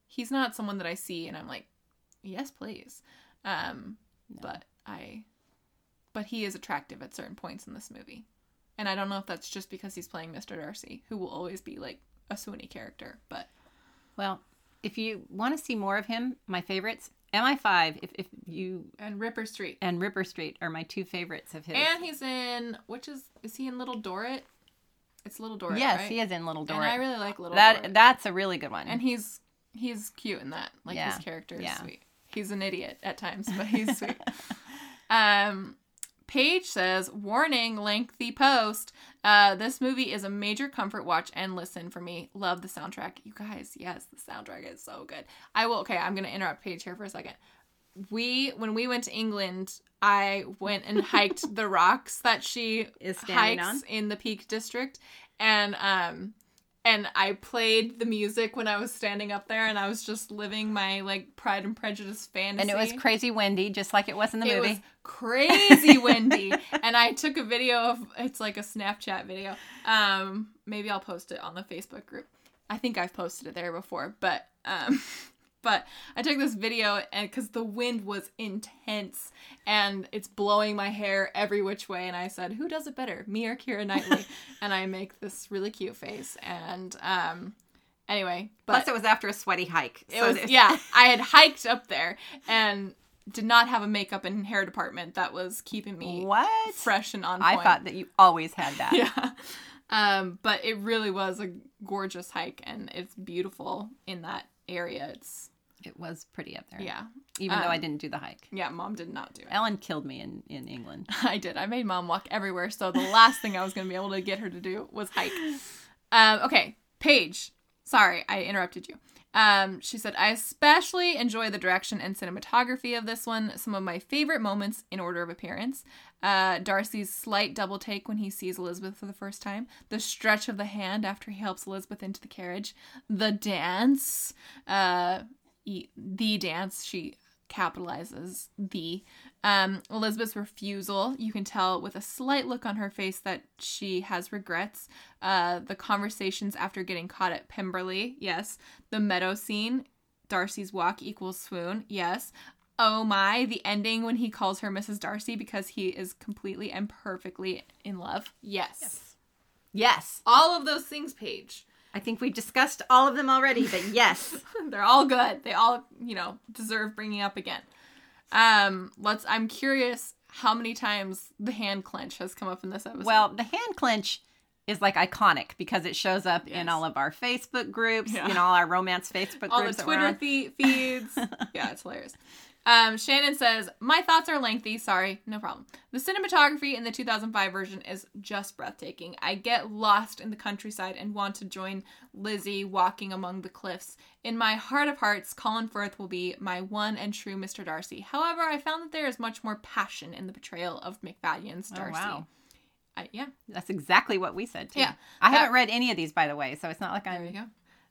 he's not someone that I see and I'm like, yes, please. Um, but I but he is attractive at certain points in this movie. And I don't know if that's just because he's playing Mr. Darcy, who will always be like a swoony character, but Well, if you want to see more of him, my favorites, MI5, if, if you and Ripper Street. and Ripper Street are my two favorites of his. And he's in which is is he in Little Dorrit? It's Little Dorrit. yes, right? he is in Little Dorrit. And I really like Little that Dorrit. that's a really good one. and he's he's cute in that. Like Yeah. his character is Yeah. sweet. He's an idiot at times, but he's sweet. Um Paige says, warning, lengthy post. Uh, this movie is a major comfort watch and listen for me. Love the soundtrack. You guys, yes, the soundtrack is so good. I will, okay, I'm going to interrupt Paige here for a second. We, when we went to England, I went and hiked the rocks that she Is hikes on? in the Peak District. And, um, and I played the music when I was standing up there, and I was just living my like Pride and Prejudice fantasy. and it was crazy windy, just like it was in the It movie. was crazy windy, and I took a video of it's like a Snapchat video. Um, maybe I'll post it on the Facebook group. I think I've posted it there before, but um, but I took this video and because the wind was intense and it's blowing my hair every which way, and I said, "Who does it better, me or Keira Knightley?" and I make this really cute face, and um, anyway, but Plus, it was after a sweaty hike. it so was there's- yeah. I had hiked up there and did not have a makeup and hair department that was keeping me What? fresh and on I thought that you always had that. yeah. Um, but it really was a gorgeous hike and it's beautiful in that area. It's It was pretty up there. yeah. Even though I Um, didn't do the hike. Yeah, mom did not do it. Ellen killed me in, in England. I did. I made mom walk everywhere, so the last thing I was going to be able to get her to do was hike. Um, okay, Paige. Sorry, I interrupted you. Um, she said, I especially enjoy the direction and cinematography of this one. Some of my favorite moments in order of appearance. Uh, Darcy's slight double take when he sees Elizabeth for the first time, the stretch of the hand after he helps Elizabeth into the carriage, the dance, uh, the dance. She capitalizes the um, Elizabeth's refusal. You can tell with a slight look on her face that she has regrets. Uh, the conversations after getting caught at Pemberley, yes. The meadow scene, Darcy's walk equals swoon, yes. Oh my, the ending when he calls her Mrs. Darcy because he is completely and perfectly in love, yes. Yes. All of those things, Paige. I think we discussed all of them already, but yes. They're all good. They all, you know, deserve bringing up again. Um, let's. I'm curious how many times the hand clench has come up in this episode. well, the hand clench is like iconic because it shows up in all of our Facebook groups, Yeah. know, all our romance Facebook all the groups. that we're Twitter fe- feeds. yeah, it's hilarious. Um, Shannon says, My thoughts are lengthy. Sorry, no problem. The cinematography in the 2005 version is just breathtaking. I get lost in the countryside and want to join Lizzie walking among the cliffs. In my heart of hearts, Colin Firth will be my one and true Mr. Darcy. However, I found that there is much more passion in the portrayal of Macfadyen's Oh, Darcy. wow. I, yeah, That's exactly what we said too. Yeah. I That- haven't read any of these, by the way, so it's not like there you I'm.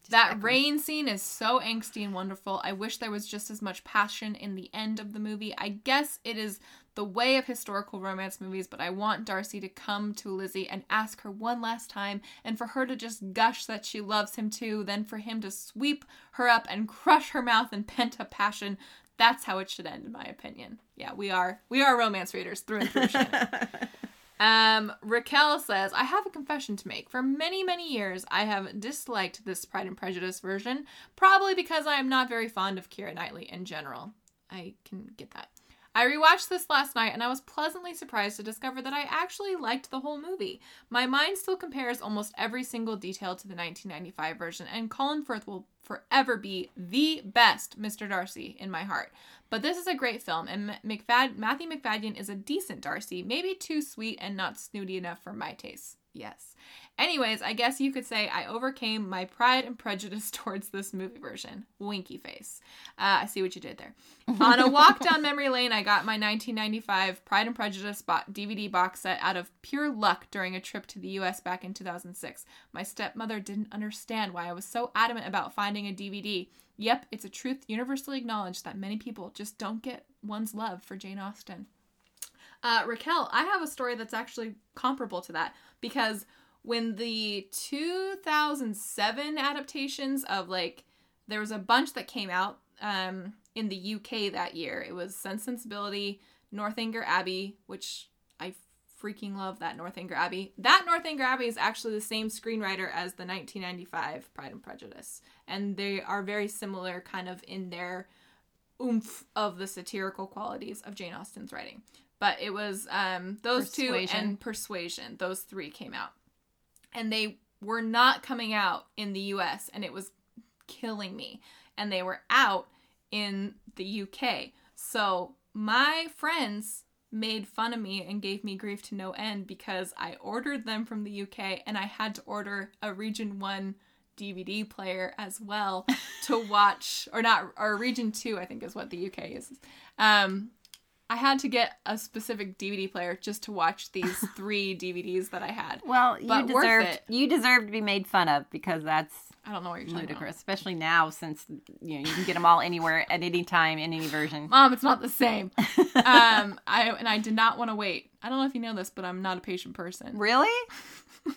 That echoing. rain scene is so angsty and wonderful. I wish there was just as much passion in the end of the movie. I guess it is the way of historical romance movies, but I want Darcy to come to Lizzie and ask her one last time, and for her to just gush that she loves him too, then for him to sweep her up and crush her mouth in pent up passion. That's how it should end, in my opinion. Yeah, we are we are romance readers through and through. Um, Raquel says, I have a confession to make. For many, many years, I have disliked this Pride and Prejudice version, probably because I am not very fond of Keira Knightley in general. I can get that. I rewatched this last night and I was pleasantly surprised to discover that I actually liked the whole movie. My mind still compares almost every single detail to the 1995 version, and Colin Firth will forever be the best Mr. Darcy in my heart. But this is a great film, and McFad- Matthew Macfadyen is a decent Darcy, maybe too sweet and not snooty enough for my taste. Yes. Anyways, I guess you could say I overcame my pride and prejudice towards this movie version. Winky face. Uh, I see what you did there. On a walk down memory lane, I got my 1995 Pride and Prejudice bo- DVD box set out of pure luck during a trip to the US back in 2006. My stepmother didn't understand why I was so adamant about finding a DVD. Yep, it's a truth universally acknowledged that many people just don't get one's love for Jane Austen. Uh, Raquel, I have a story that's actually comparable to that because when the 2007 adaptations of like there was a bunch that came out um, in the UK that year. It was Sense Sensibility, Northanger Abbey, which freaking love that Northanger Abbey. That Northanger Abbey is actually the same screenwriter as the 1995 Pride and Prejudice, and they are very similar, kind of in their oomph of the satirical qualities of Jane Austen's writing. But it was um, those two and Persuasion. Those three came out, and they were not coming out in the U.S. and it was killing me. And they were out in the UK. So my friends made fun of me and gave me grief to no end because I ordered them from the UK and I had to order a Region 1 DVD player as well to watch or not or Region 2 I think is what the UK is. Um I had to get a specific DVD player just to watch these 3 DVDs that I had. Well, you But worth deserve it. you deserve to be made fun of because that's I don't know what you're talking about. especially now since you know you can get them all anywhere at any time in any version. Mom, it's not the same. um, I and I did not want to wait. I don't know if you know this, but I'm not a patient person. Really?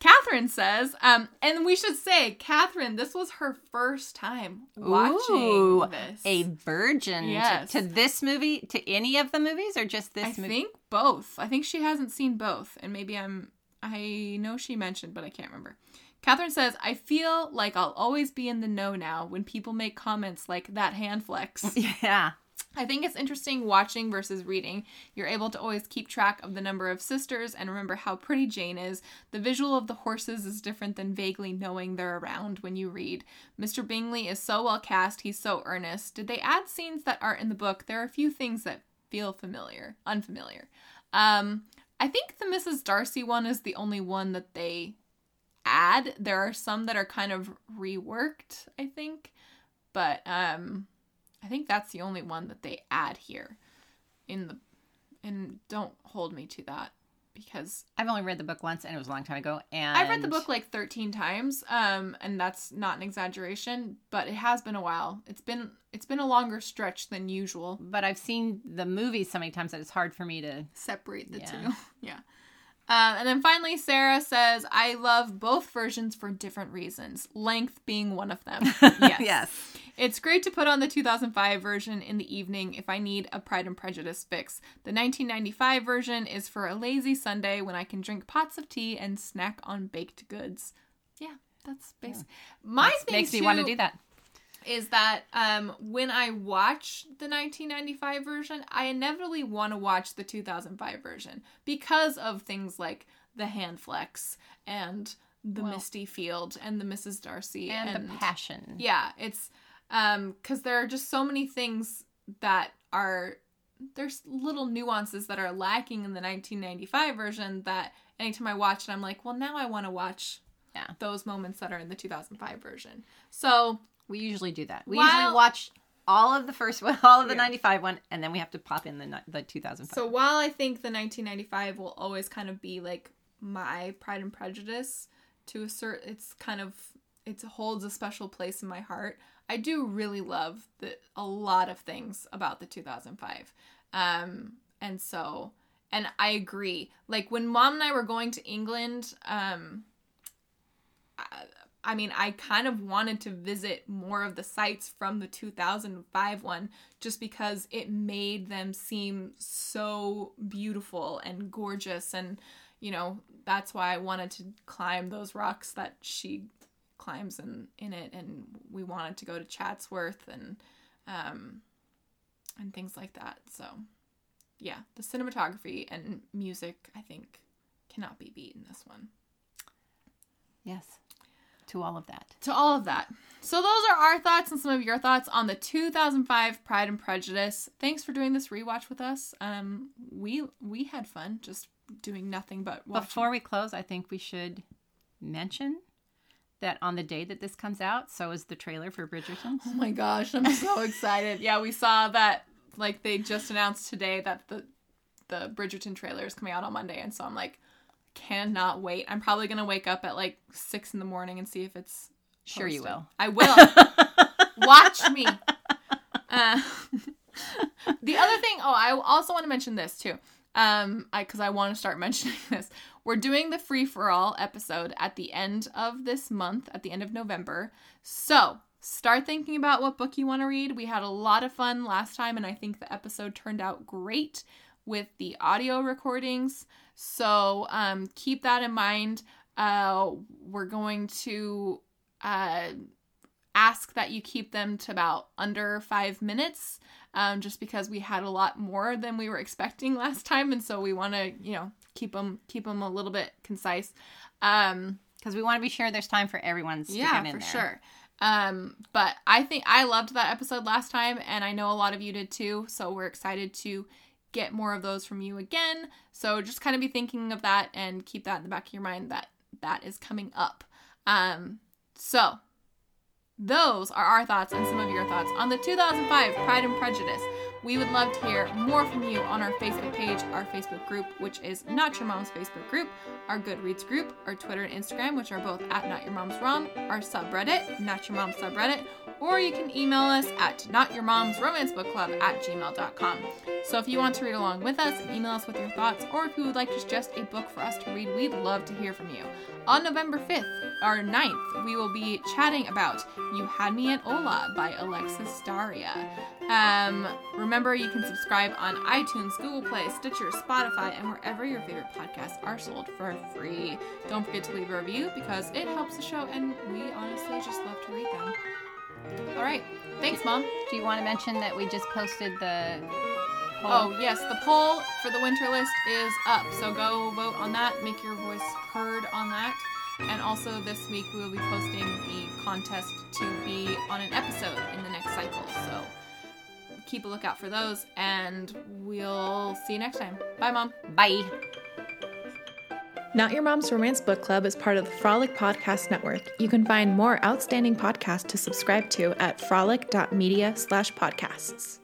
Catherine says, um, and we should say, Catherine, this was her first time watching Ooh, this. a virgin to- Yes. to, this movie, to any of the movies, or just this I movie? I think both. I think she hasn't seen both, and maybe I'm. I know she mentioned, but I can't remember. Catherine says, I feel like I'll always be in the know now when people make comments like that hand flex. Yeah. I think it's interesting watching versus reading. You're able to always keep track of the number of sisters and remember how pretty Jane is. The visual of the horses is different than vaguely knowing they're around when you read. Mr. Bingley is so well cast, he's so earnest. Did they add scenes that aren't in the book? There are a few things that feel familiar, unfamiliar. Um, I think the Mrs. Darcy one is the only one that they add. There are some that are kind of reworked, I think. But um I think that's the only one that they add here in the and don't hold me to that because I've only read the book once, and it was a long time ago. And I've read the book like 13 times, um, and that's not an exaggeration, but it has been a while. It's been it's been a longer stretch than usual. but I've seen the movie so many times that it's hard for me to. Separate the Yeah. two. yeah. Uh, and then finally, Sarah says, I love both versions for different reasons, length being one of them. Yes. Yes. It's great to put on the 2005 version in the evening if I need a Pride and Prejudice fix. The 1995 version is for a lazy Sunday when I can drink pots of tea and snack on baked goods. Yeah, that's basic. My thing Makes me want to do that. Is that um, when I watch the 1995 version, I inevitably want to watch the 2005 version because of things like the hand flex and the Well- Misty Field and the Mrs. Darcy And, the passion. yeah, it's um cuz there are just so many things that are there's little nuances that are lacking in the 1995 version that anytime I watch it I'm like, well now I want to watch Yeah. those moments that are in the 2005 version. So, We usually do that. We While- usually watch all of the first one, all of the Yeah. 95 one, and then we have to pop in the the 2005. so while I think the 1995 will always kind of be like my Pride and Prejudice to a certain it's kind of it holds a special place in my heart. I do really love the a lot of things about the 2005. Um and so and I agree. Like when mom and I were going to England, um I, mean, I kind of wanted to visit more of the sites from the 2005 one just because it made them seem so beautiful and gorgeous and you know, that's why I wanted to climb those rocks that she climbs in in it and we wanted to go to Chatsworth and um and things like that. So, yeah, the cinematography and music I think cannot be beat in this one. yes, to all of that. To all of that. So those are our thoughts and some of your thoughts on the 2005 Pride and Prejudice. Thanks for doing this rewatch with us. Um we we had fun just doing nothing but watching. Before we close, I think we should mention that on the day that this comes out, so is the trailer for Bridgerton. Oh my gosh, I'm so excited. Yeah, we saw that like they just announced today that the the Bridgerton trailer is coming out on Monday and so I'm like cannot wait. I'm probably going to wake up at like 6 in the morning and see if it's Sure, you will. I will. Watch me. Uh, the other thing, oh, I also want to mention this too. Um, I because I want to start mentioning this. We're doing the free for all episode at the end of this month, at the end of November. So start thinking about what book you want to read. We had a lot of fun last time, and I think the episode turned out great with the audio recordings. So um, keep that in mind. Uh, we're going to uh, ask that you keep them to about under five minutes, um, just because we had a lot more than we were expecting last time, and so we want to, you know, keep them keep them a little bit concise. Um, Because we want to be sure there's time for everyone sticking yeah, in for there. sure. Um, but I think I loved that episode last time, and I know a lot of you did too. So we're excited to get more of those from you again. So just kind of be thinking of that and keep that in the back of your mind that that is coming up. Um, so those are our thoughts and some of your thoughts on the 2005 Pride and Prejudice. We would love to hear more from you on our Facebook page, our Facebook group, which is Not Your Mom's Facebook group, our Goodreads group, our Twitter and Instagram, which are both at Not Your Mom's Rom, our subreddit, Not Your Mom's subreddit, or you can email us at Not Your Mom's Romance Book Club at gmail.com. So if you want to read along with us, email us with your thoughts, or if you would like to suggest a book for us to read, we'd love to hear from you. On November 5th, or 9th, we will be chatting about You Had Me at Hola by Alexis Daria. Um, remember, you can subscribe on iTunes, Google Play, Stitcher, Spotify, and wherever your favorite podcasts are sold for free. Don't forget to leave a review because it helps the show, and we honestly just love to read them. All right. Thanks, Mom. Do you want to mention that we just posted the poll? Oh, yes, the poll for the winter list is up. So go vote on that, make your voice heard on that. And also this week we will be posting the contest to be on an episode in the next cycle. So keep a lookout for those and we'll see you next time. Bye, Mom. Bye. Not Your Mom's Romance Book Club is part of the Frolic Podcast Network. You can find more outstanding podcasts to subscribe to at frolic.media slash podcasts.